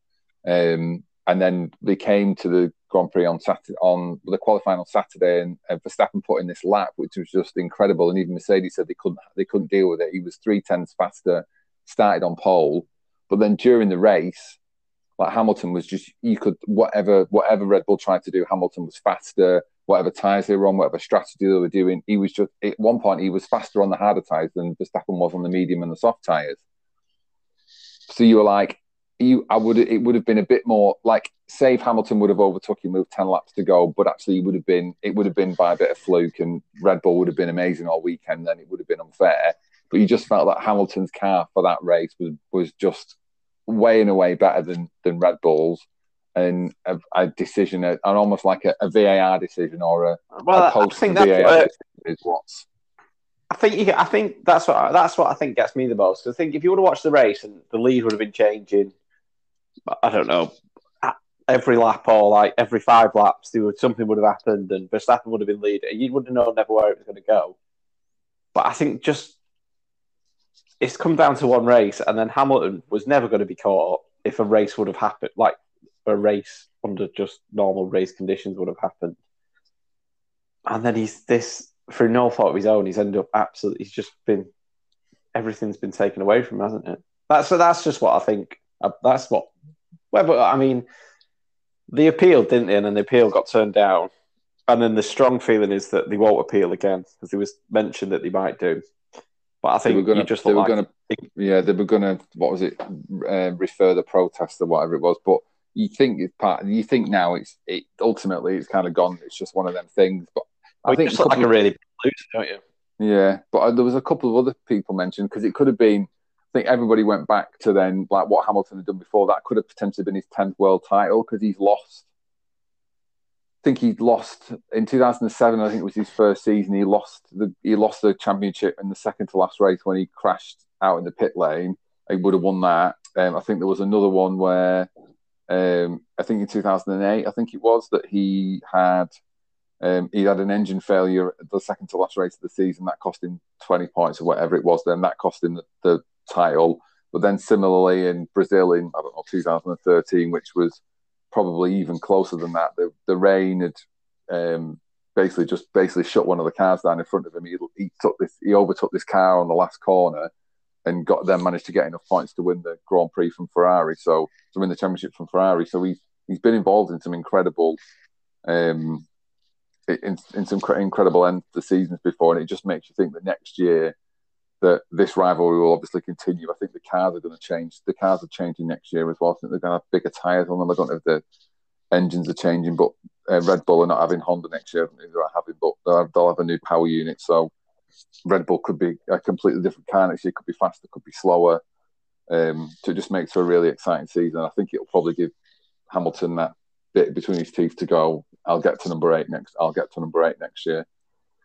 um, and then they came to the Grand Prix on Saturday on the qualifying on Saturday, and, and Verstappen put in this lap, which was just incredible. And even Mercedes said they couldn't they couldn't deal with it. He was three tenths faster, started on pole, but then during the race, like Hamilton was just you could whatever whatever Red Bull tried to do, Hamilton was faster. Whatever tires they were on, whatever strategy they were doing, he was just at one point he was faster on the harder tires than Verstappen was on the medium and the soft tires. So you were like, you I would it would have been a bit more like say if Hamilton would have overtook him with ten laps to go, but actually would have been it would have been by a bit of fluke and Red Bull would have been amazing all weekend, then it would have been unfair. But you just felt that Hamilton's car for that race was was just way and away better than than Red Bull's. And a, a decision, and almost like a, a VAR decision or a, Well, a I post think VAR that's what, decision is what's I think you, I think that's what that's what I think gets me the most. I think if you would have watched the race and the lead would have been changing, I don't know, every lap or like every five laps, there would something would have happened and Verstappen would have been leading. You would have known never where it was going to go. But I think just it's come down to one race, and then Hamilton was never going to be caught if a race would have happened, like a race under just normal race conditions would have happened. And then he's this through no fault of his own. He's ended up absolutely. He's just been everything's been taken away from him, hasn't it? That's that's just what I think. Uh, That's what. Whether I mean, the appeal didn't, they? and then the appeal got turned down, and then the strong feeling is that they won't appeal again because it was mentioned that they might do. But I they were think going you to just they were like going to yeah they were going to what was it uh, refer the protest or whatever it was but you think it's part you think now it's it ultimately it's kind of gone it's just one of them things but I think just look like a really big loser, don't you? yeah but uh, there was a couple of other people mentioned because it could have been I think everybody went back to then like what Hamilton had done before that could have potentially been his 10th world title because he's lost think he lost in 2007 I think it was his first season he lost the he lost the championship in the second to last race when he crashed out in the pit lane. He would have won that. Um, I think there was another one where um, I think in 2008 I think it was that he had um, he had an engine failure at the second to last race of the season that cost him 20 points or whatever it was then. That cost him the, the title. But then similarly in Brazil in I don't know 2013 which was probably even closer than that. The, the rain had um, basically just basically shut one of the cars down in front of him. He, he took this he overtook this car on the last corner and got then managed to get enough points to win the Grand Prix from Ferrari. So to win the championship from Ferrari. So he's he's been involved in some incredible um, in, in some cr- incredible end to seasons before, and it just makes you think that next year that this rivalry will obviously continue. I think the cars are going to change. The cars are changing next year as well. I think they're going to have bigger tires on them. I don't know if the engines are changing, but uh, Red Bull are not having Honda next year. I they're having, but they'll have, they'll have a new power unit. So Red Bull could be a completely different car next year. Could be faster, could be slower. Um, it just makes for a really exciting season. I think it'll probably give Hamilton that bit between his teeth to go. I'll get to number eight next. I'll get to number eight next year.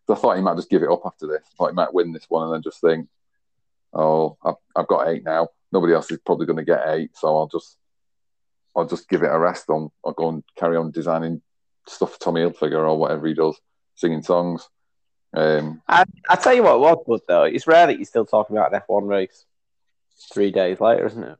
I thought he might just give it up after this. I thought he might win this one and then just think, "Oh, I've, I've got eight now. Nobody else is probably going to get eight, so I'll just, I'll just give it a rest. On I'll go and carry on designing stuff for Tommy Hilfiger or whatever he does, singing songs." Um, I, I tell you what was good though. It's rare that you're still talking about an F1 race three days later, isn't it?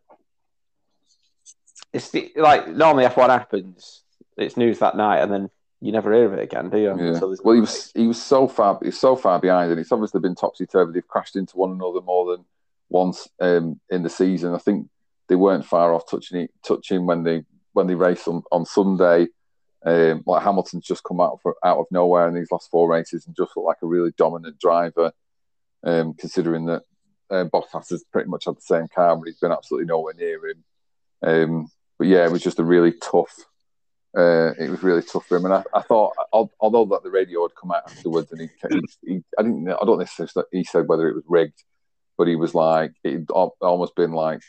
It's the, like normally F1 happens, it's news that night, and then you never hear of it again, do you? Yeah. Well, he was he was so far he's so far behind, and it's obviously been topsy turvy. They've crashed into one another more than once um, in the season. I think they weren't far off touching it, touching when they when they raced on, on Sunday. Um, like Hamilton's just come out for, out of nowhere in these last four races and just looked like a really dominant driver. Um, considering that uh, Bottas has pretty much had the same car, but he's been absolutely nowhere near him. Um, but yeah, it was just a really tough. Uh, it was really tough for him, and I, I thought, although that the radio had come out afterwards, and he, he, he I didn't, I don't necessarily he said whether it was rigged, but he was like, it almost been like,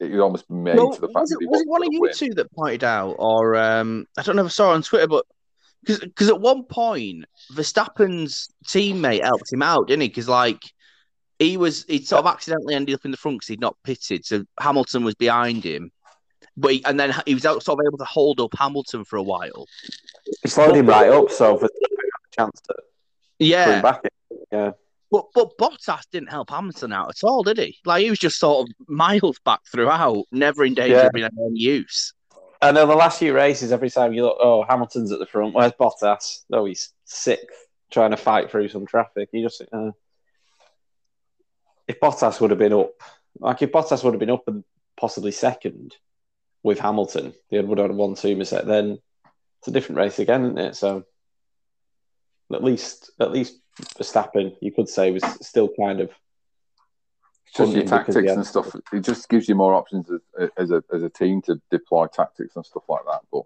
it almost been made Well, to the fact was that it, he was it one of you win. two that pointed out, or um, I don't know if I saw it on Twitter, but because at one point Verstappen's teammate helped him out, didn't he? Because like he was, he sort of accidentally ended up in the front because he'd not pitted, so Hamilton was behind him, but he, and then he was out, sort of able to hold up Hamilton for a while. He slowed him right up, so for a chance to bring Yeah, back it. Yeah. but but Bottas didn't help Hamilton out at all, did he? Like he was just sort of miles back throughout, never in danger Yeah. of being of any use. I know the last few races, every time you look, oh, Hamilton's at the front. Where's Bottas? Oh, he's sixth, trying to fight through some traffic. You just uh, if Bottas would have been up, like if Bottas would have been up and possibly second with Hamilton, they would have won two Mercedes. Then it's a different race again, isn't it? So at least, at least Verstappen, you could say, was still kind of just your tactics had- and stuff. It just gives you more options as, as a as a team to deploy tactics and stuff like that. But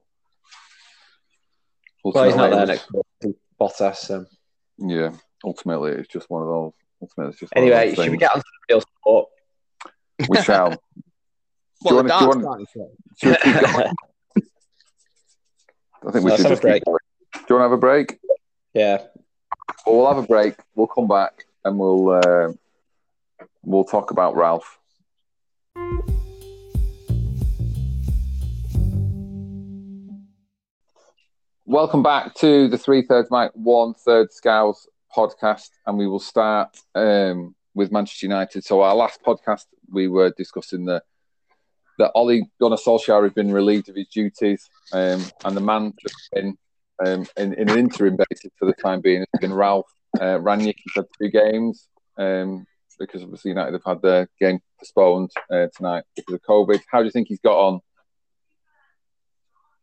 well, he's not there next Bottas. So. Yeah, ultimately, it's just one of those. Ultimately, it's just Anyway, should we get on to the real sport? We shall. Do Well, you the wanna- do you wanna- starting to- keep going? I think we Let's should have a just keep break. going. Do you want to have a break? yeah. Well, we'll have a break. We'll come back and we'll uh, we'll talk about Ralph. Welcome back to the Three Thirds Mike, One Third Scouse podcast, and we will start um, with Manchester United. So, our last podcast, we were discussing the that Ole Gunnar Solskjaer has been relieved of his duties, um, and the man been um, in, in an interim basis for the time being has been Ralph uh, Rangnick. He's had two games um, because obviously United have had their game postponed uh, tonight because of COVID. How do you think he's got on?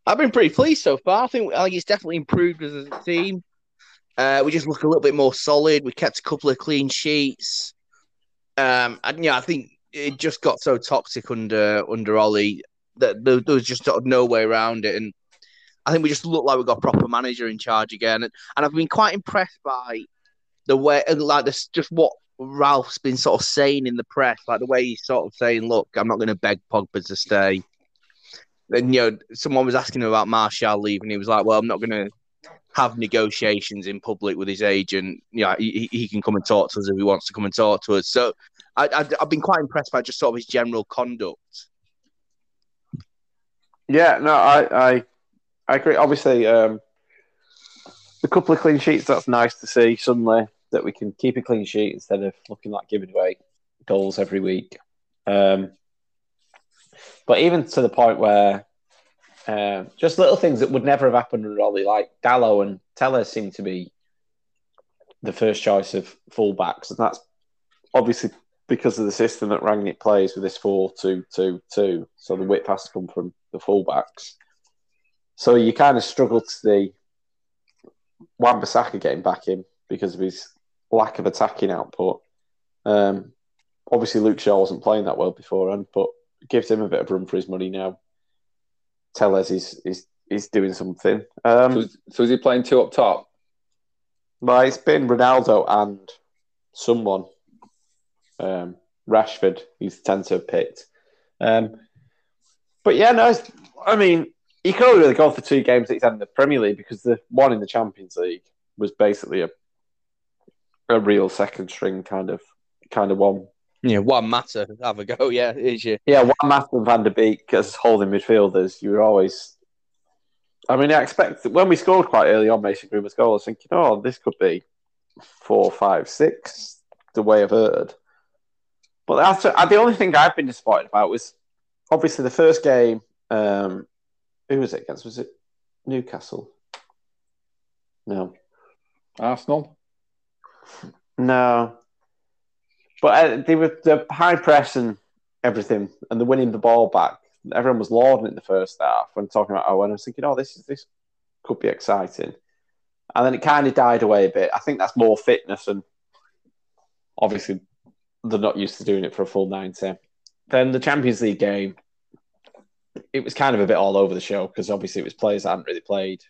I've been pretty pleased so far. I think think it's definitely improved as a team. Uh, we just look a little bit more solid. We kept a couple of clean sheets. Um, and yeah, I think it just got so toxic under under Ollie that there, was just sort of no way around it. And I think we just look like we've got a proper manager in charge again. And, and I've been quite impressed by the way, like this, just what Ralph's been sort of saying in the press, like the way he's sort of saying, "Look, I'm not going to beg Pogba to stay." Then you know, someone was asking him about Martial leaving. He was like, "Well, I'm not going to have negotiations in public with his agent. Yeah, he, he can come and talk to us if he wants to come and talk to us." So I, I, I've been quite impressed by just sort of his general conduct. Yeah, no, I, I, I agree. Obviously, um, a couple of clean sheets. That's nice to see. Suddenly, that we can keep a clean sheet instead of looking like giving away goals every week. Um, but even to the point where um, just little things that would never have happened Ollie, like Dalot and Telles, seem to be the first choice of fullbacks, and that's obviously because of the system that Rangnick plays with this 4-2-2-2. So the width has to come from the fullbacks. So you kind of struggle to see Wan-Bissaka getting back in because of his lack of attacking output. Um, obviously, Luke Shaw wasn't playing that well beforehand, but gives him a bit of room for his money now. Telles is is is doing something. So, Um, is- so is he playing two up top? but it's been Ronaldo and someone, um, Rashford, he's tend to have picked. Um, but yeah, no, I mean, he could only really go for two games that he's had in the Premier League because the one in the Champions League was basically a a real second string kind of kind of one. Yeah, Juan Mata. Have a go. Yeah, is you. Yeah, Juan Mata and Van der Beek as holding midfielders, you were always. I mean, I expect when we scored quite early on Mason Greenwood's goal, I was thinking, oh, this could be four, five, six, the way I've heard. But that's uh, the only thing I've been disappointed about was obviously the first game. Um, who was it against? Was it Newcastle? No. Arsenal. No. But uh, they were the high press and everything, and the winning the ball back. Everyone was lauding it in the first half when talking about oh, and I was thinking, oh, this is this could be exciting, and then it kind of died away a bit. I think that's more fitness, and obviously they're not used to doing it for a full ninety. Then the Champions League game, it was kind of a bit all over the show because obviously it was players that hadn't really played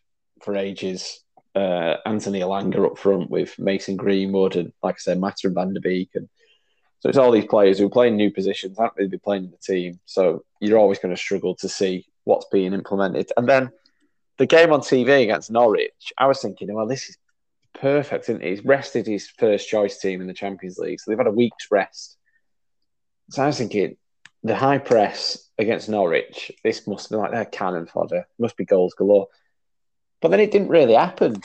for ages. Uh, Anthony Elanga up front with Mason Greenwood and, like I said, Mata and Van der Beek. And so it's all these players who are playing new positions, haven't really been playing in the team. So you're always going to struggle to see what's being implemented. And then the game on TV against Norwich, I was thinking, well, this is perfect, isn't it? He's rested his first choice team in the Champions League. So they've had a week's rest. So I was thinking, the high press against Norwich, this must be like their cannon fodder. Must be goals galore. But then it didn't really happen,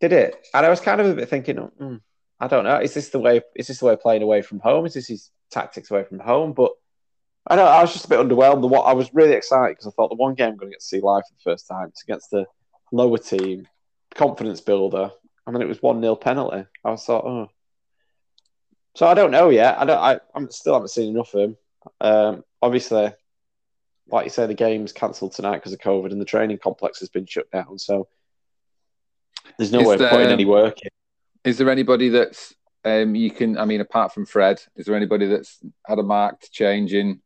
did it? And I was kind of a bit thinking, mm, I don't know, is this the way? Is this the way of playing away from home? Is this his tactics away from home? But I know I was just a bit underwhelmed. What I was really excited because I thought the one game I'm going to get to see live for the first time is against the lower team, confidence builder, and then it was one 0 penalty. I was thought, oh. So I don't know yet. I don't. I I'm still haven't seen enough of him. Um, obviously, like you say, the game's cancelled tonight because of COVID, and the training complex has been shut down. So there's no Is way there- of putting any work in. Is there anybody that's um, you can? I mean, apart from Fred, is there anybody that's had a marked change in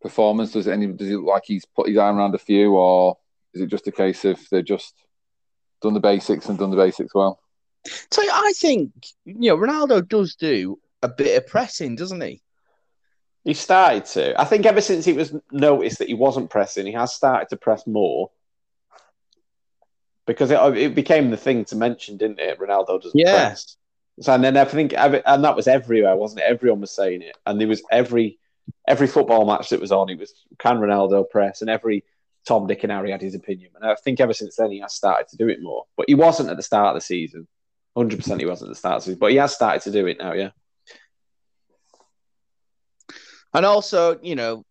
performance? Does any does it look like he's put his arm around a few, or is it just a case of they're just done the basics and done the basics well? So I think you know Ronaldo does do a bit of pressing, doesn't he? He started to. I think ever since it was noticed that he wasn't pressing, he has started to press more. Because it, it became the thing to mention, didn't it? Ronaldo doesn't Yeah. press. So and then I think, and that was everywhere, wasn't it? Everyone was saying it, and there was every every football match that was on, it was can Ronaldo press, and every Tom, Dick, and Harry had his opinion. And I think ever since then, he has started to do it more. But he wasn't at the start of the season. Hundred percent, he wasn't at the start of the season, but he has started to do it now. Yeah. And also, you know,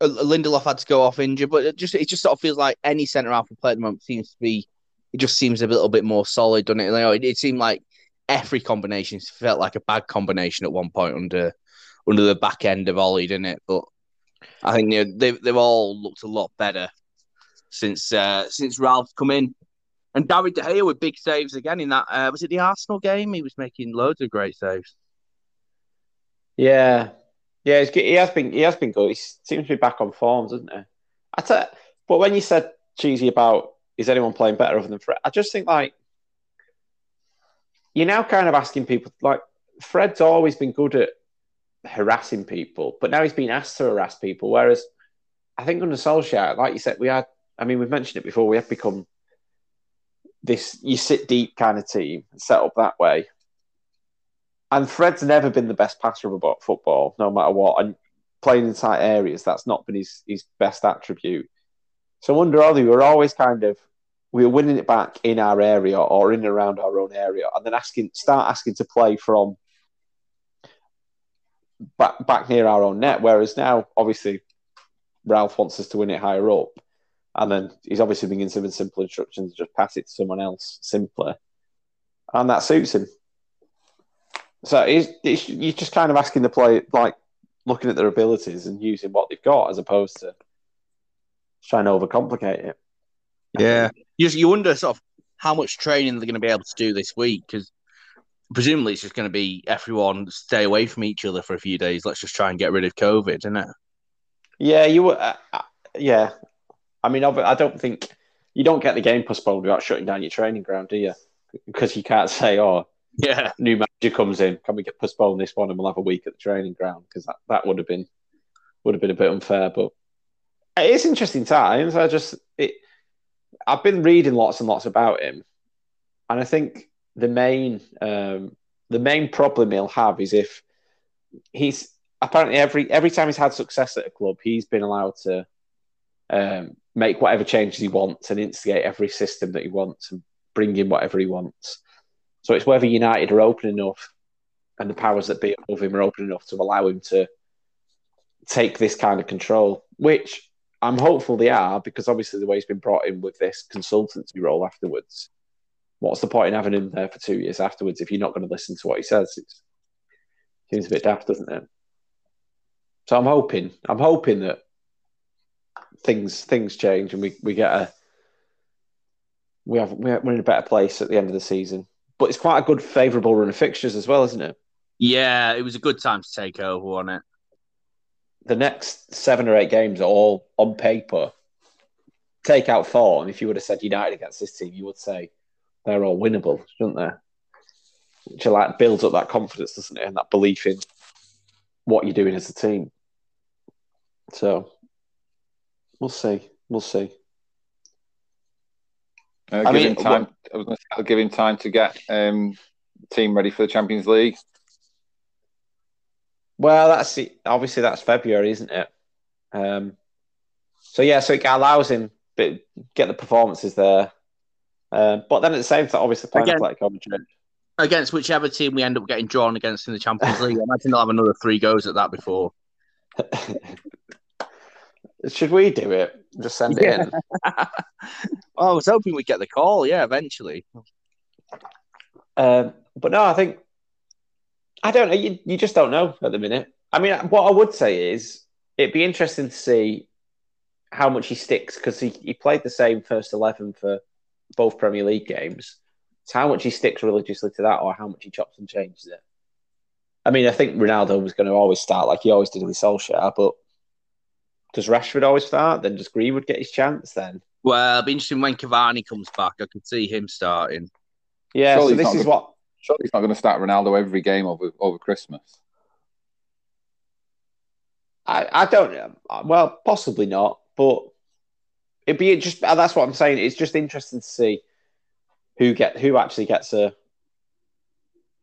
uh, Lindelof had to go off injured, but it just it just sort of feels like any centre half we play at the moment seems to be. It just seems a little bit more solid, doesn't it? Know, it, it seemed like every combination felt like a bad combination at one point under under the back end of Ollie, didn't it? But I think you know, they've they've all looked a lot better since uh, since Ralph's come in. And David De Gea with big saves again in that uh, was it the Arsenal game? He was making loads of great saves. Yeah, yeah, he has been he has been good. He seems to be back on form, doesn't he? I tell, but when you said cheesy about is anyone playing better other than Fred, I just think like you're now kind of asking people like Fred's always been good at harassing people, but now he's been asked to harass people. Whereas I think under Solskjaer, like you said, we had. I mean, we've mentioned it before. We have become this you sit deep kind of team set up that way. And Fred's never been the best passer of football, no matter what. And playing in tight areas, that's not been his, his best attribute. So under Ollie, we were always kind of we were winning it back in our area or in and around our own area, and then asking start asking to play from back back near our own net. Whereas now, obviously, Ralph wants us to win it higher up, and then he's obviously been given simple instructions: to just pass it to someone else simpler, and that suits him. So it's, you're just kind of asking the play, like looking at their abilities and using what they've got, as opposed to trying to overcomplicate it. Yeah, you you wonder sort of how much training they're going to be able to do this week because presumably it's just going to be everyone stay away from each other for a few days. Let's just try and get rid of COVID, isn't it? Yeah, you. Uh, uh, yeah, I mean, I don't think you don't get the game postponed without shutting down your training ground, do you? Because you can't say, "Oh, Yeah, new manager comes in, can we get postpone this one and we'll have a week at the training ground?" Because that, that would have been would have been a bit unfair. But it is interesting times. I just it. I've been reading lots and lots about him, and I think the main um, the main problem he'll have is if he's apparently every every time he's had success at a club, he's been allowed to um, make whatever changes he wants and instigate every system that he wants and bring in whatever he wants. So it's whether United are open enough and the powers that be above him are open enough to allow him to take this kind of control, which I'm hopeful they are because obviously the way he's been brought in with this consultancy role afterwards, what's the point in having him there for two years afterwards if you're not going to listen to what he says? It seems a bit daft, doesn't it? So I'm hoping, I'm hoping that things things change and we, we get a we have we're in a better place at the end of the season. But it's quite a good favourable run of fixtures as well, isn't it? Yeah, it was a good time to take over, wasn't it? The next seven or eight games are all on paper. Take out form. If you would have said United against this team, you would say they're all winnable, shouldn't they? Which like builds up that confidence, doesn't it, and that belief in what you're doing as a team. So we'll see. We'll see. Uh, I mean, time. I was going to say, give him time to get um, team ready for the Champions League. Well, that's obviously that's February, isn't it? Um, so yeah, so it allows him to get the performances there, uh, but then at the same time, obviously playing Again, Atletico Madrid against whichever team we end up getting drawn against in the Champions League. I imagine they'll have another three goes at that before. Should we do it? Just send it yeah. in. oh, I was hoping we'd get the call. Yeah, eventually. Um, but no, I think I don't know. You, you just don't know at the minute. I mean, what I would say is it'd be interesting to see how much he sticks because he, he played the same first 11 for both Premier League games. It's how much he sticks religiously to that or how much he chops and changes it. I mean, I think Ronaldo was going to always start like he always did with Solskjaer, but does Rashford always start? Then does Greenwood get his chance then? Well, it'll be interesting when Cavani comes back. I could see him starting. Yeah, surely so this is gonna, what. Surely he's not going to start Ronaldo every game over over Christmas. I, I don't. Well, possibly not, but it'd be just. Uh, that's what I'm saying. It's just interesting to see who get who actually gets a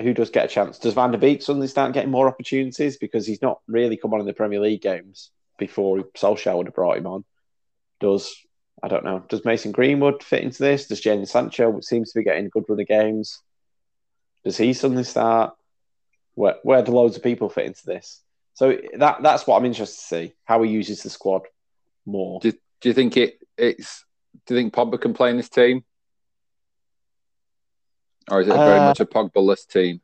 who does get a chance. Does Van der Beek suddenly start getting more opportunities because he's not really come on in the Premier League games? before Solskjaer would have brought him on. Does I don't know. Does Mason Greenwood fit into this? Does Jadon Sancho seems to be getting a good run of games? Does he suddenly start? Where where do loads of people fit into this? So that that's what I'm interested to see how he uses the squad more. Do you think it it's? Do you think Pogba can play in this team, or is it very uh, much a Pogba-less team?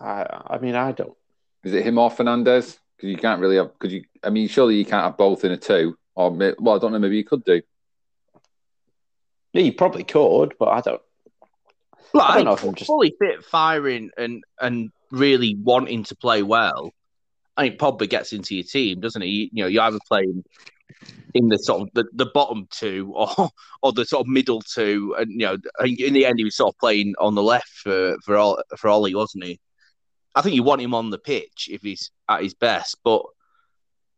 I I mean I don't. Is it him or Fernandes? because you can't really have. Because you, I mean, surely you can't have both in a two. Or well, I don't know. Maybe you could do. Yeah, you probably could, but I don't. Well, I, don't know if I'm just fully fit, firing, and and really wanting to play well. I think Pogba gets into your team, doesn't he? You know, you either playing in the sort of the, the bottom two or or the sort of middle two, and you know, in the end he was sort of playing on the left for for all for Ollie, wasn't he? I think you want him on the pitch if he's at his best. But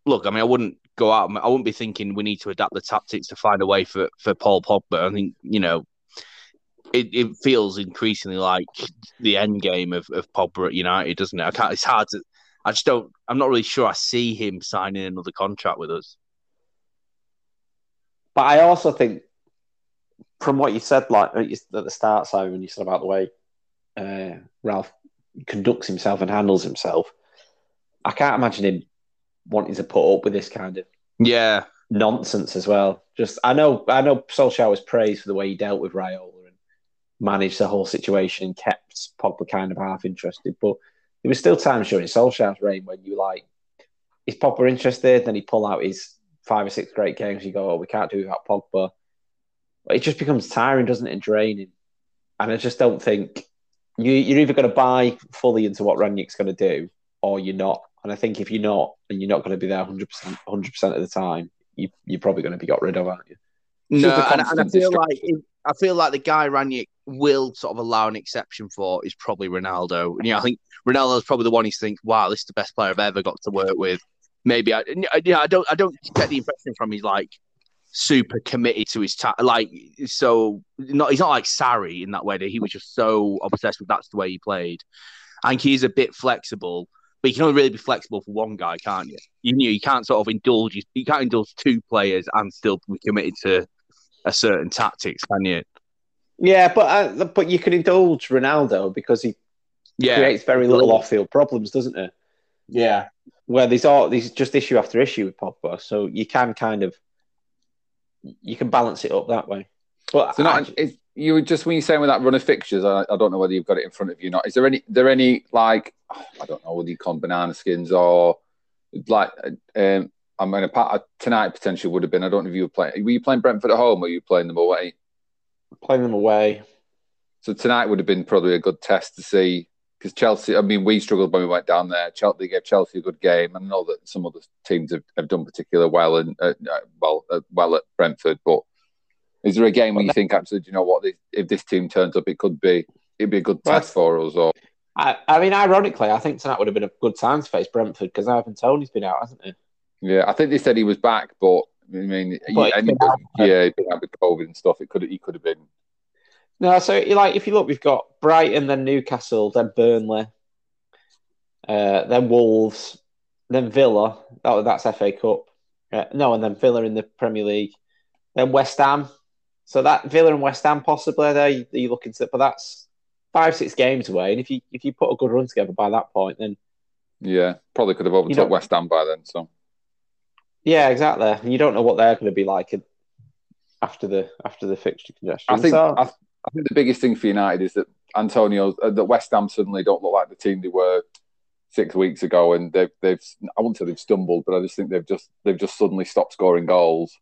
look, I mean, I wouldn't go out. I wouldn't be thinking we need to adapt the tactics to find a way for for Paul Pogba. I think you know. It, it feels increasingly like the end game of, of Pogba at United, doesn't it? I can't, it's hard to. I just don't. I'm not really sure. I see him signing another contract with us. But I also think, from what you said, like at the start, Simon, you said about the way uh, Ralph conducts himself and handles himself, I can't imagine him wanting to put up with this kind of yeah nonsense as well. Just I know I know Solskjaer was praised for the way he dealt with Raiola and managed the whole situation and kept Pogba kind of half interested, but there was still times during Solskjaer's reign when you like is Pogba interested, then he pull out his five or six great games. You go, oh, we can't do without Pogba. But it just becomes tiring, doesn't it, and draining. And I just don't think you, you're either going to buy fully into what Rangnick's going to do, or you're not. And I think if you're not, and you're not going to be there 100 percent 100 percent of the time, you, you're probably going to be got rid of, aren't you? No, and, and, I feel like I feel like the guy Rangnick will sort of allow an exception for is probably Ronaldo. You know, I think Ronaldo's probably the one he's think, wow, this is the best player I've ever got to work with. Maybe I, yeah, I don't, I don't get the impression from he's like super committed to his ta- like so not he's not like Sarri in that way that he was just so obsessed with that's the way he played. I think he's a bit flexible, but you can only really be flexible for one guy, can't you? You know, you can't sort of indulge you can't indulge two players and still be committed to a certain tactics, can you? Yeah, but uh, but you can indulge Ronaldo because he yeah. creates very little off-field problems, doesn't he? Yeah. Where there's all there's just issue after issue with Pogba, so you can kind of you can balance it up that way. But So not, I- you were just when you're saying with that run of fixtures, I, I don't know whether you've got it in front of you or not. Is there any, there any like, I don't know, whether you call banana skins or like, um, I mean, tonight potentially would have been. I don't know if you were playing. Were you playing Brentford at home or were you playing them away? Playing them away. So tonight would have been probably a good test to see because Chelsea. I mean, we struggled when we went down there. Chelsea gave Chelsea a good game. I know that some other teams have, have done particularly well and uh, uh, well uh, well at Brentford, but is there a game where you think actually, do you know what? This, if this team turns up, it could be it'd be a good Well, test for us. Or I, I mean, ironically, I think tonight would have been a good time to face Brentford because Ivan Toney's been out, hasn't he? yeah, I think they said he was back, but I mean, But he, and he he's been yeah, he'd been out with COVID and stuff. It could he could have been. No, so like if you look, we've got Brighton, then Newcastle, then Burnley, uh, then Wolves, then Villa. Oh, that's FA Cup. Uh, no, and then Villa in the Premier League, then West Ham. So that Villa and West Ham possibly there you, you into it, but that's five six games away. And if you if you put a good run together by that point, then Yeah, probably could have overtook West Ham by then. So yeah, exactly. And you don't know what they're going to be like after the after the fixture congestion. I think So- I, I think the biggest thing for United is that Antonio, uh, that West Ham suddenly don't look like the team they were six weeks ago, and they've they've I won't say they've stumbled, but I just think they've just they've just suddenly stopped scoring goals.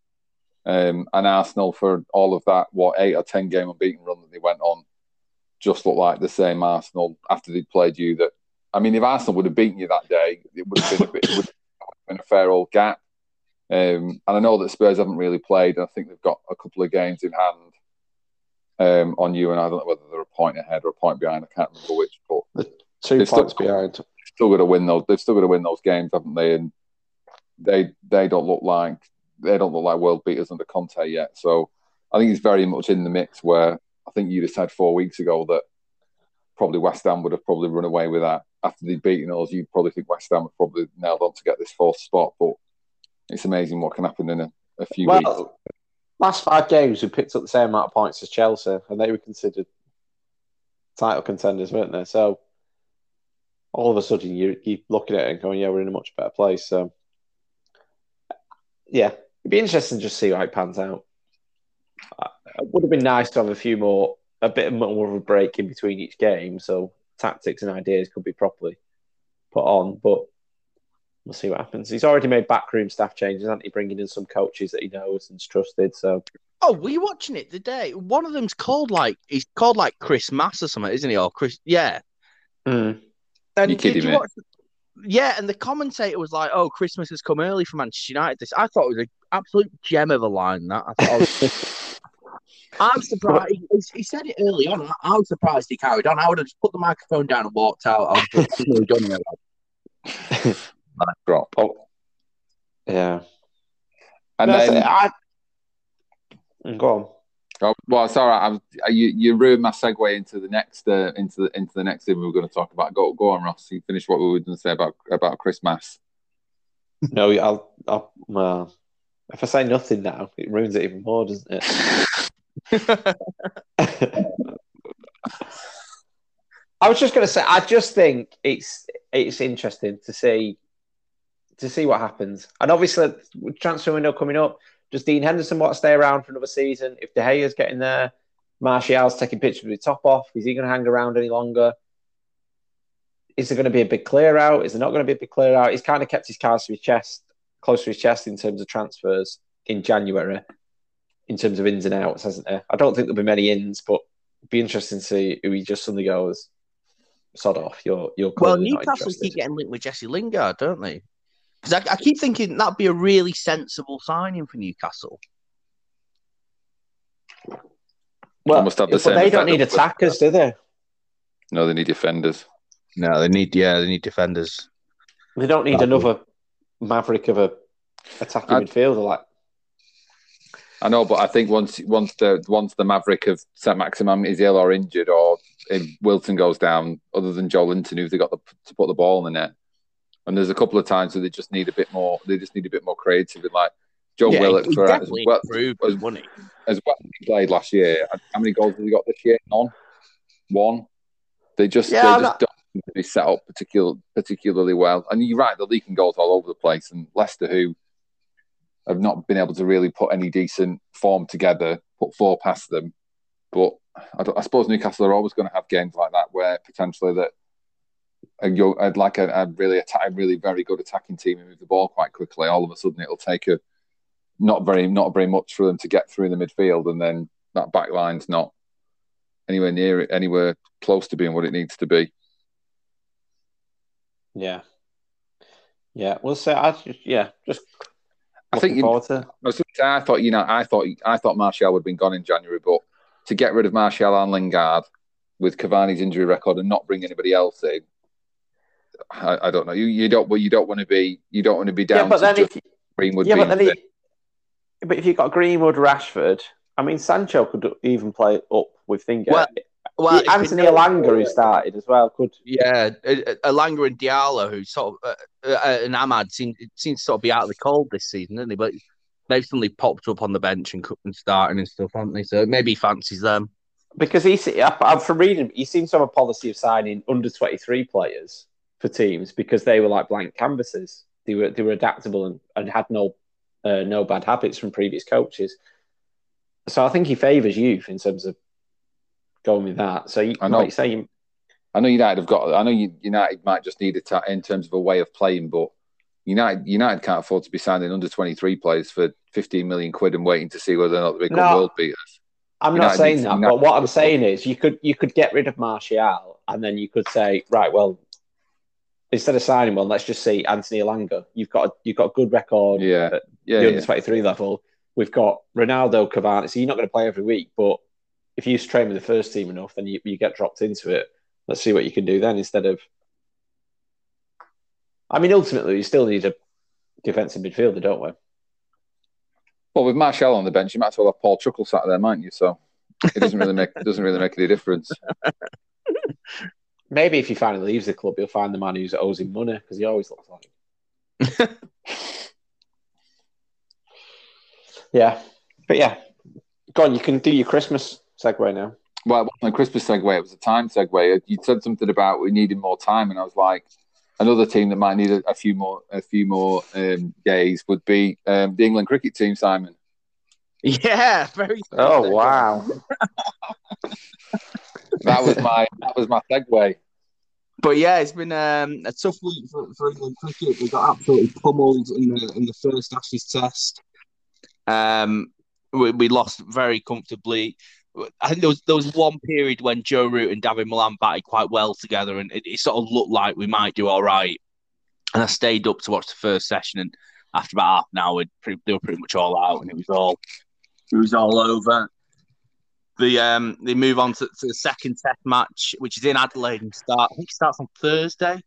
Um, and Arsenal for all of that what eight or ten game unbeaten run that they went on, just looked like the same Arsenal after they'd played you. That I mean, if Arsenal would have beaten you that day, it would have been a bit, it would have been a fair old gap. Um, and I know that Spurs haven't really played. And I think they've got a couple of games in hand um, on you, and I don't know whether they're a point ahead or a point behind. I can't remember which, but two They've still- points behind. still got to win those. They've still got to win those games, haven't they? And they they don't look like they don't look like world beaters under Conte yet. So I think he's very much in the mix. Where I think you just have said four weeks ago that probably West Ham would have probably run away with that after they'd beaten us. You'd probably think West Ham have probably nailed on to get this fourth spot, but it's amazing what can happen in a, a few weeks. Last five games we picked up the same amount of points as Chelsea, and they were considered title contenders, weren't they? So all of a sudden you you're looking at it and going, "Yeah, we're in a much better place." So yeah, it'd be interesting to just see how it pans out. Uh, It would have been nice to have a few more, a bit more of a break in between each game, so tactics and ideas could be properly put on. But we'll see what happens. He's already made backroom staff changes, hasn't he? Bringing in some coaches that he knows and's trusted. So Oh, were you watching it today? One of them's called like he's called like Chris Mass or something, isn't he? Or Chris, yeah. Hmm. And You did kidding you me? watch? Yeah, and the commentator was like, "Oh, Christmas has come early for Manchester United." This I thought it was an absolute gem of a line. That I thought. I was- I'm surprised. He, he said it early on. I, I was surprised he carried on. I would have just put the microphone down and walked out. I was just really done with it. Drop. oh, yeah. And That's then. I, Mm, go on. Oh, well, it's all right. I was, you you ruined my segue into the next uh, into the into the next thing we were going to talk about. Go go on, Ross. You finish what we were going to say about about Christmas. No, I'll, I'll. Well, if I say nothing now, it ruins it even more, doesn't it? I was just going to say, I just think it's it's interesting to see to see what happens, and obviously with transfer window coming up. Does Dean Henderson want to stay around for another season? If De Gea's getting there, Martial's taking pictures with his top off. Is he going to hang around any longer? Is there going to be a big clear out? Is there not going to be a big clear out? He's kind of kept his cards to his chest, close to his chest in terms of transfers in January, in terms of ins and outs, hasn't there? I don't think there'll be many ins, but it'd be interesting to see who he just suddenly goes, sod off. You're you're Well, Newcastle keep getting linked with Jesse Lingard, don't they? Because I, I keep thinking that'd be a really sensible signing for Newcastle. well, Almost had the but same they don't need attackers, do they? No, they need defenders. No, they need yeah, they need defenders. They don't need No. another maverick of a attacking I- midfielder like. I know, but I think once once the once the Maverick of Saint-Maximin is ill or injured, or if Wilson goes down, other than Joelinton, who's they got the, to put the ball in the net, and there's a couple of times where they just need a bit more. They just need a bit more creativity. Like Joe yeah, Willock, for as well, as, wouldn't he? as well as he played last year. How many goals has he got this year? None. One. They just Yeah, they I'm just not- don't seem to be set up particular, particularly well. And you're right, they're leaking goals all over the place. And Leicester, who have not been able to really put any decent form together, put four past them. But I, I suppose Newcastle are always going to have games like that where potentially that a young, I'd like a, a really attack, really very good attacking team and move the ball quite quickly. All of a sudden, it'll take a not very not very much for them to get through the midfield, and then that back line's not anywhere near it, anywhere close to being what it needs to be. Yeah, yeah. We'll say I just yeah just. I think you, to... I thought you know I thought I thought Martial would have been gone in January, but to get rid of Martial and Lingard with Cavani's injury record and not bring anybody else in, I, I don't know. You you don't well you don't want to be you don't want to be down. Yeah, but then if, Greenwood. Yeah, but then he, but if you've got Greenwood, Rashford, I mean Sancho could even play up with Finger. Well, well, yeah, Anthony Elanga, who started as well, could. Yeah, Elanga and Diallo, who sort of uh, uh, and Amad seem seems to sort of be out of the cold this season, didn't they? But they've suddenly popped up on the bench and, and starting and stuff, haven't they? So maybe he fancies them. Because he, from reading, he seems to have a policy of signing under twenty three players for teams because they were like blank canvases. They were they were adaptable and, and had no uh, no bad habits from previous coaches. So I think he favours youth in terms of going with that. So you, I know, like you say, I know United have got. I know United might just need it in terms of a way of playing, but United United can't afford to be signing under twenty three players for fifteen million quid and waiting to see whether or not they become no, world beaters. I'm United not saying that, but what I'm saying is you could you could get rid of Martial and then you could say right, well, instead of signing one, let's just see Anthony Elanga. You've got a, you've got a good record yeah. at yeah, the under twenty three level. We've got Ronaldo, Cavani. So you're not going to play every week, but if you train with the first team enough, then you, you get dropped into it. Let's see what you can do then instead of. I mean, ultimately, you still need a defensive midfielder, don't we? Well, with Martial on the bench, you might as well have Paul Chuckle sat there, mightn't you? So it doesn't really make doesn't really make any difference. Maybe if he finally leaves the club, you'll find the man who owes him money because he always looks like. yeah, but yeah, go on. You can do your Christmas segue now. Well, it wasn't a Christmas segue; it was a time segue. You said something about we needed more time, and I was like, another team that might need a, a few more a few more um, days would be um, the England cricket team. Simon. Yeah, very. Oh wow. that was my that was my segue. But yeah, it's been um, a tough week for, for England cricket. We got absolutely pummeled in the in the first Ashes Test. Um, we, we lost very comfortably. I think there was there was one period when Joe Root and David Malan batted quite well together, and it, it, sort of looked like we might do all right. And I stayed up to watch the first session, and after about half an hour, they were pretty much all out, and it was all it was all over. The um they move on to, to the second test match, which is in Adelaide, and start. I think it starts on Thursday.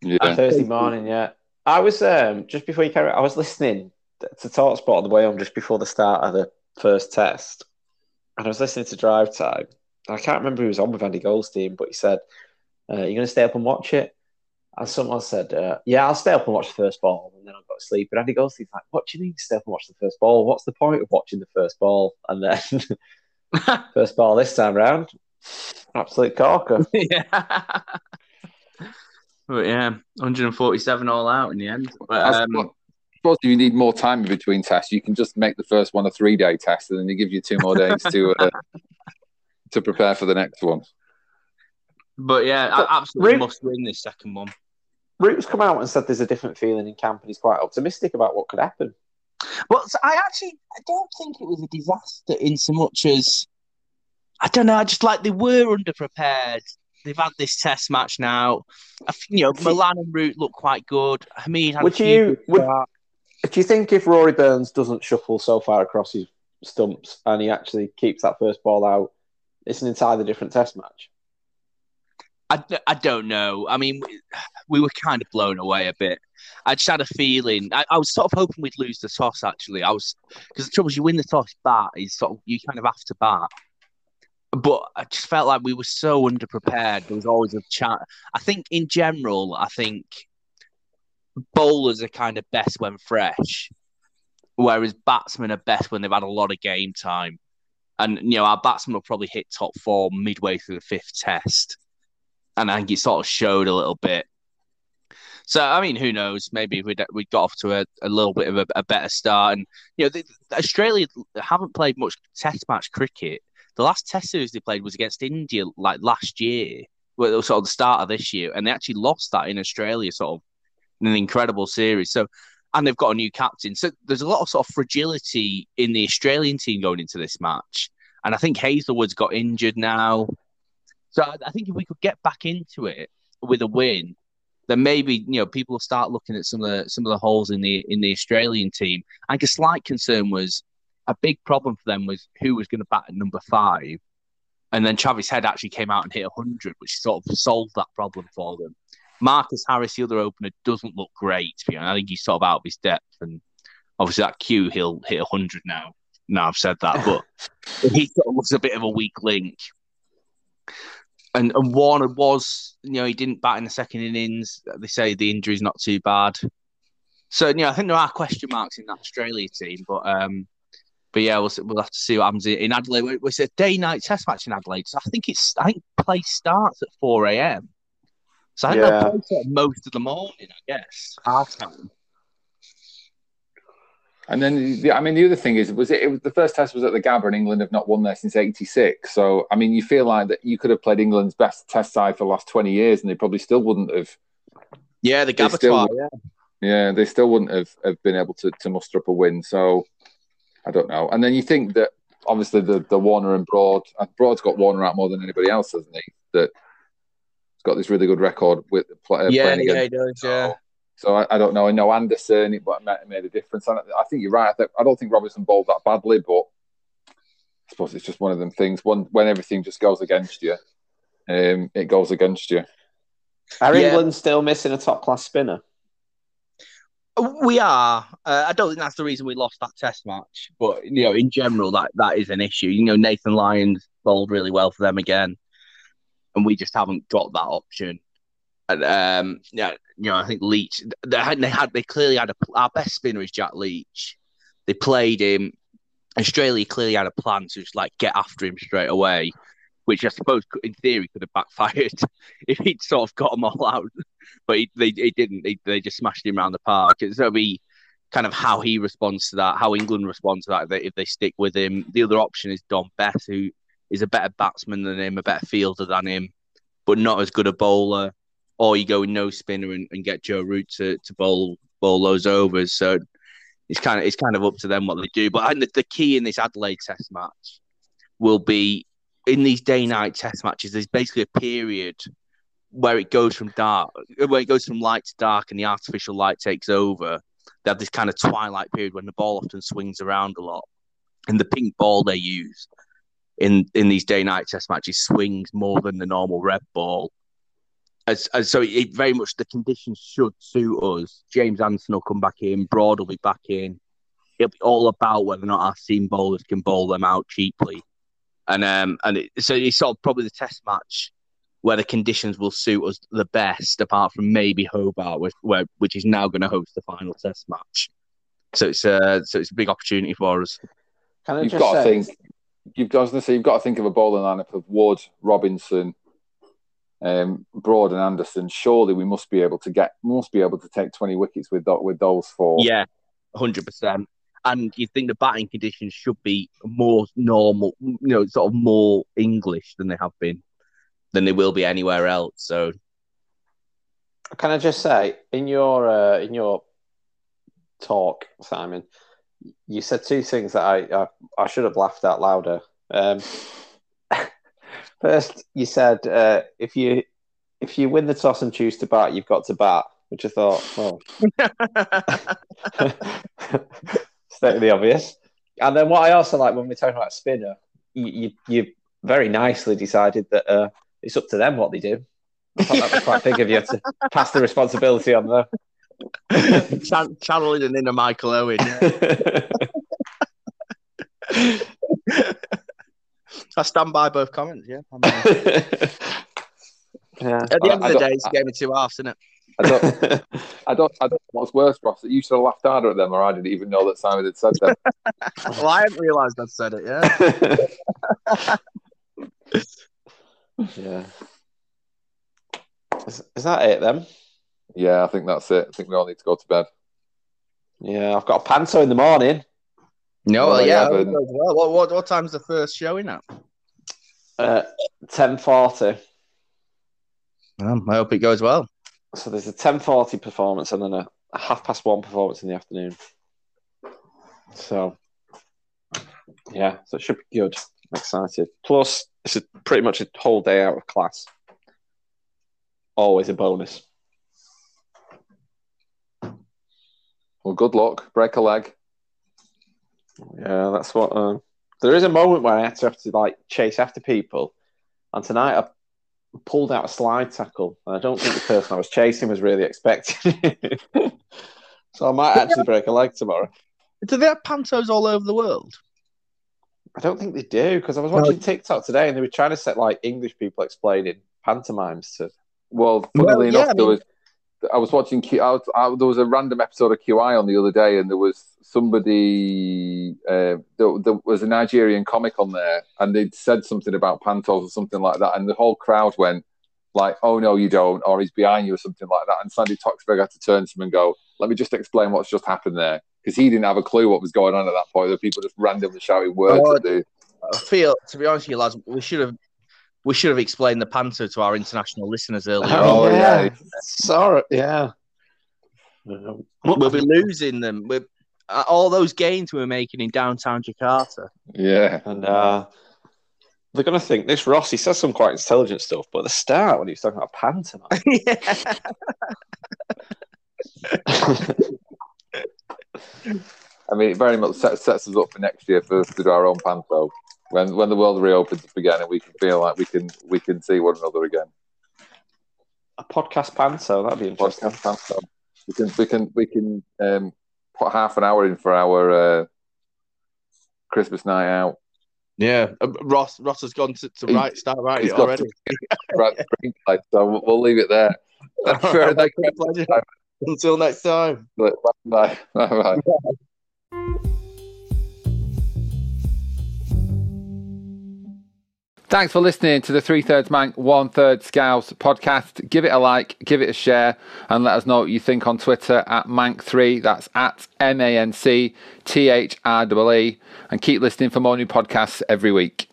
Yeah, Thursday morning. Yeah, I was um just before you carry. I was listening to Talksport on the way home just before the start of the first test, and I was listening to Drive Time. I can't remember who was on with Andy Goldstein, but he said, uh, "You're going to stay up and watch it." And someone said, uh, "Yeah, I'll stay up and watch the first ball, and then I'll go to sleep." And Andy Goldstein's like, "What do you mean stay up and watch the first ball? What's the point of watching the first ball?" And then first ball this time round, absolute corker. yeah. But yeah, 147 all out in the end. But, um, suppose if you need more time in between tests, you can just make the first one a three day test, and then it gives you two more days to uh, to prepare for the next one. But yeah, but I absolutely Root, must win this second one. Root's come out and said there's a different feeling in camp, and he's quite optimistic about what could happen. Well, I actually I don't think it was a disaster in so much as I don't know. I just like they were underprepared. They've had this test match now. You know, Malan and Root look quite good. Hameed had would you would, do you think if Rory Burns doesn't shuffle so far across his stumps and he actually keeps that first ball out, it's an entirely different test match? I, I don't know. I mean, we were kind of blown away a bit. I just had a feeling. I, I was sort of hoping we'd lose the toss. Actually, I was because the trouble is, you win the toss, bat is sort of you kind of have to bat. But I just felt like we were so underprepared. There was always a chat. I think in general, I think bowlers are kind of best when fresh, whereas batsmen are best when they've had a lot of game time. And you know, our batsmen will probably hit top four midway through the fifth test, and I think it sort of showed a little bit. So I mean, who knows? Maybe we'd we got off to a, a little bit of a, a better start, and you know, the, Australia haven't played much Test match cricket. The last Test series they played was against India, like last year, well, sort of the start of this year, and they actually lost that in Australia, sort of an incredible series. So, and they've got a new captain. So there's a lot of sort of fragility in the Australian team going into this match, and I think Hazlewood's got injured now. So I think if we could get back into it with a win, then maybe you know people will start looking at some of the some of the holes in the in the Australian team. I think a slight concern was a big problem for them was who was going to bat at number five, and then Travis Head actually came out and hit hundred, which sort of solved that problem for them. Marcus Harris, the other opener, doesn't look great. To be honest. I think he's sort of out of his depth, and obviously that Q he'll hit hundred now. Now I've said that, but he sort of looks a bit of a weak link and, and Warner was, you know, he didn't bat in the second innings. They say the injury's not too bad. So, you know, I think there are question marks in that Australia team, but um, but yeah, we'll, we'll have to see what happens in Adelaide. It's a day night test match in Adelaide, so I think it's I think play starts at four a.m. So I think yeah. they'll play most of the morning, I guess, half time. And then, the, I mean, the other thing is, was it, it was the first test was at the Gabba, and England have not won there since '86. So, I mean, you feel like that you could have played England's best test side for the last 20 years, and they probably still wouldn't have. Yeah, the Gabba still, yeah. yeah, they still wouldn't have, have been able to, to muster up a win. So, I don't know. And then you think that obviously the, the Warner and Broad, and Broad's got Warner out more than anybody else, hasn't he? That he's got this really good record with play, yeah, playing yeah, he does, yeah. So I, I, don't know. I know Anderson, but it made a difference. And I think you're right. I, th- I don't think Robinson bowled that badly, but I suppose it's just one of them things. When when everything just goes against you, um, it goes against you. Are yeah. England still missing a top class spinner? We are. Uh, I don't think that's the reason we lost that Test match, but you know, in general, that that is an issue. You know, Nathan Lyon's bowled really well for them again, and we just haven't got that option. And um, yeah, you know, I think Leach. They had, they had, they clearly had a. Our best spinner is Jack Leach. They played him. Australia clearly had a plan to just like get after him straight away, which I suppose in theory could have backfired if he'd sort of got them all out. But he, they, they didn't. They, they just smashed him around the park. So it'll be kind of how he responds to that, how England responds to that if they, if they stick with him. The other option is Dom Bess, who is a better batsman than him, a better fielder than him, but not as good a bowler or you go with no spinner and, and get Joe Root to, to bowl bowl those overs. So it's kind of it's kind of up to them what they do. But the, the key in this Adelaide Test match will be in these day night Test matches. There's basically a period where it goes from dark, where it goes from light to dark, and the artificial light takes over. They have this kind of twilight period when the ball often swings around a lot, and the pink ball they use in in these day night Test matches swings more than the normal red ball as, as so it very much the conditions should suit us. James Anderson will come back in, Broad will be back in. It'll be all about whether or not our seam bowlers can bowl them out cheaply, and um and it, so it's sort of probably the test match where the conditions will suit us the best, apart from maybe Hobart, which, where, which is now going to host the final test match. So it's uh, so it's a big opportunity for us. you've got say... to think. You've got to say you've got to think of a bowling lineup of Wood, Robinson, um, Broad and Anderson, surely we must be able to get must be able to take twenty wickets with that with those four. Yeah, hundred percent. And you think the batting conditions should be more normal, you know, sort of more English than they have been, than they will be anywhere else. So, can I just say, in your uh, in your talk, Simon, you said two things that I I, I should have laughed out louder. Um, First, you said uh, if you if you win the toss and choose to bat, you've got to bat, which I thought, well, stating the obvious. And then what I also like when we're talking about spinner, you you, you very nicely decided that uh, it's up to them what they do. I thought that was quite big of you to pass the responsibility on them. Ch- channeling an inner Michael Owen. Yeah. I stand by both comments. Yeah. yeah. At the end of the day, it's a game of two halves, isn't it? I don't, I don't, I don't know what's worse, Ross, that you should have laughed harder at them, or I didn't even know that Simon had said that. well, I hadn't realised I'd said it, yeah. yeah. Is, is that it then? Yeah, I think that's it. I think we all need to go to bed. Yeah, I've got a panto in the morning. No, well, yeah. yeah, I hope but- it goes well. What, what, what time's the first showing at? Uh, ten forty. Um, I hope it goes well. So there's a ten forty performance and then a, a half past one performance in the afternoon. So yeah, so it should be good. I'm excited. Plus, it's a, pretty much a whole day out of class. Always a bonus. Well, good luck. Break a leg. Yeah, that's what. Um, there is a moment where I had to have to like chase after people, and tonight I pulled out a slide tackle, and I don't think the person I was chasing was really expecting it. so I might actually break a leg tomorrow. Do they have pantos all over the world? I don't think they do because I was watching TikTok today, and they were trying to set like English people explaining pantomimes to. Well, Well, funnily yeah, enough, I there was. I was watching. Q, I was, I, there was a random episode of QI on the other day, and there was somebody. Uh, there, there was a Nigerian comic on there, and they'd said something about pantos or something like that, and the whole crowd went like, "Oh no, you don't," or "He's behind you," or something like that. And Sandi Toksvig had to turn to him and go, "Let me just explain what's just happened there," because he didn't have a clue what was going on at that point. The people just randomly shouting words Oh, at the. I feel, to be honest with you, lads, we should have we should have explained the panto to our international listeners earlier. Oh, on. yeah. sorry, yeah. We'll be losing them. We're, uh, all those gains we were making in downtown Jakarta. Yeah, And uh, they're going to think this Ross, he says some quite intelligent stuff, but at the start, when he was talking about pantomime, I mean, it very much sets, sets us up for next year for us to do our own panto when when the world reopens up again and we can feel like we can we can see one another again. a podcast panto, that'd be interesting. Podcast panto. We can we can we can um, put half an hour in for our uh, Christmas night out. Yeah, uh, Ross Ross has gone to, to He- write start writing he's it got already. Right, screenplay, so we'll, we'll leave it there. Fair, thank you. Pleasure. Until next time. Bye bye. Bye bye. Thanks for listening to the Three Thirds Manc, One Third Scouse podcast. Give it a like, give it a share, and let us know what you think on Twitter at Manc3. That's at M A N C T H R E E. And keep listening for more new podcasts every week.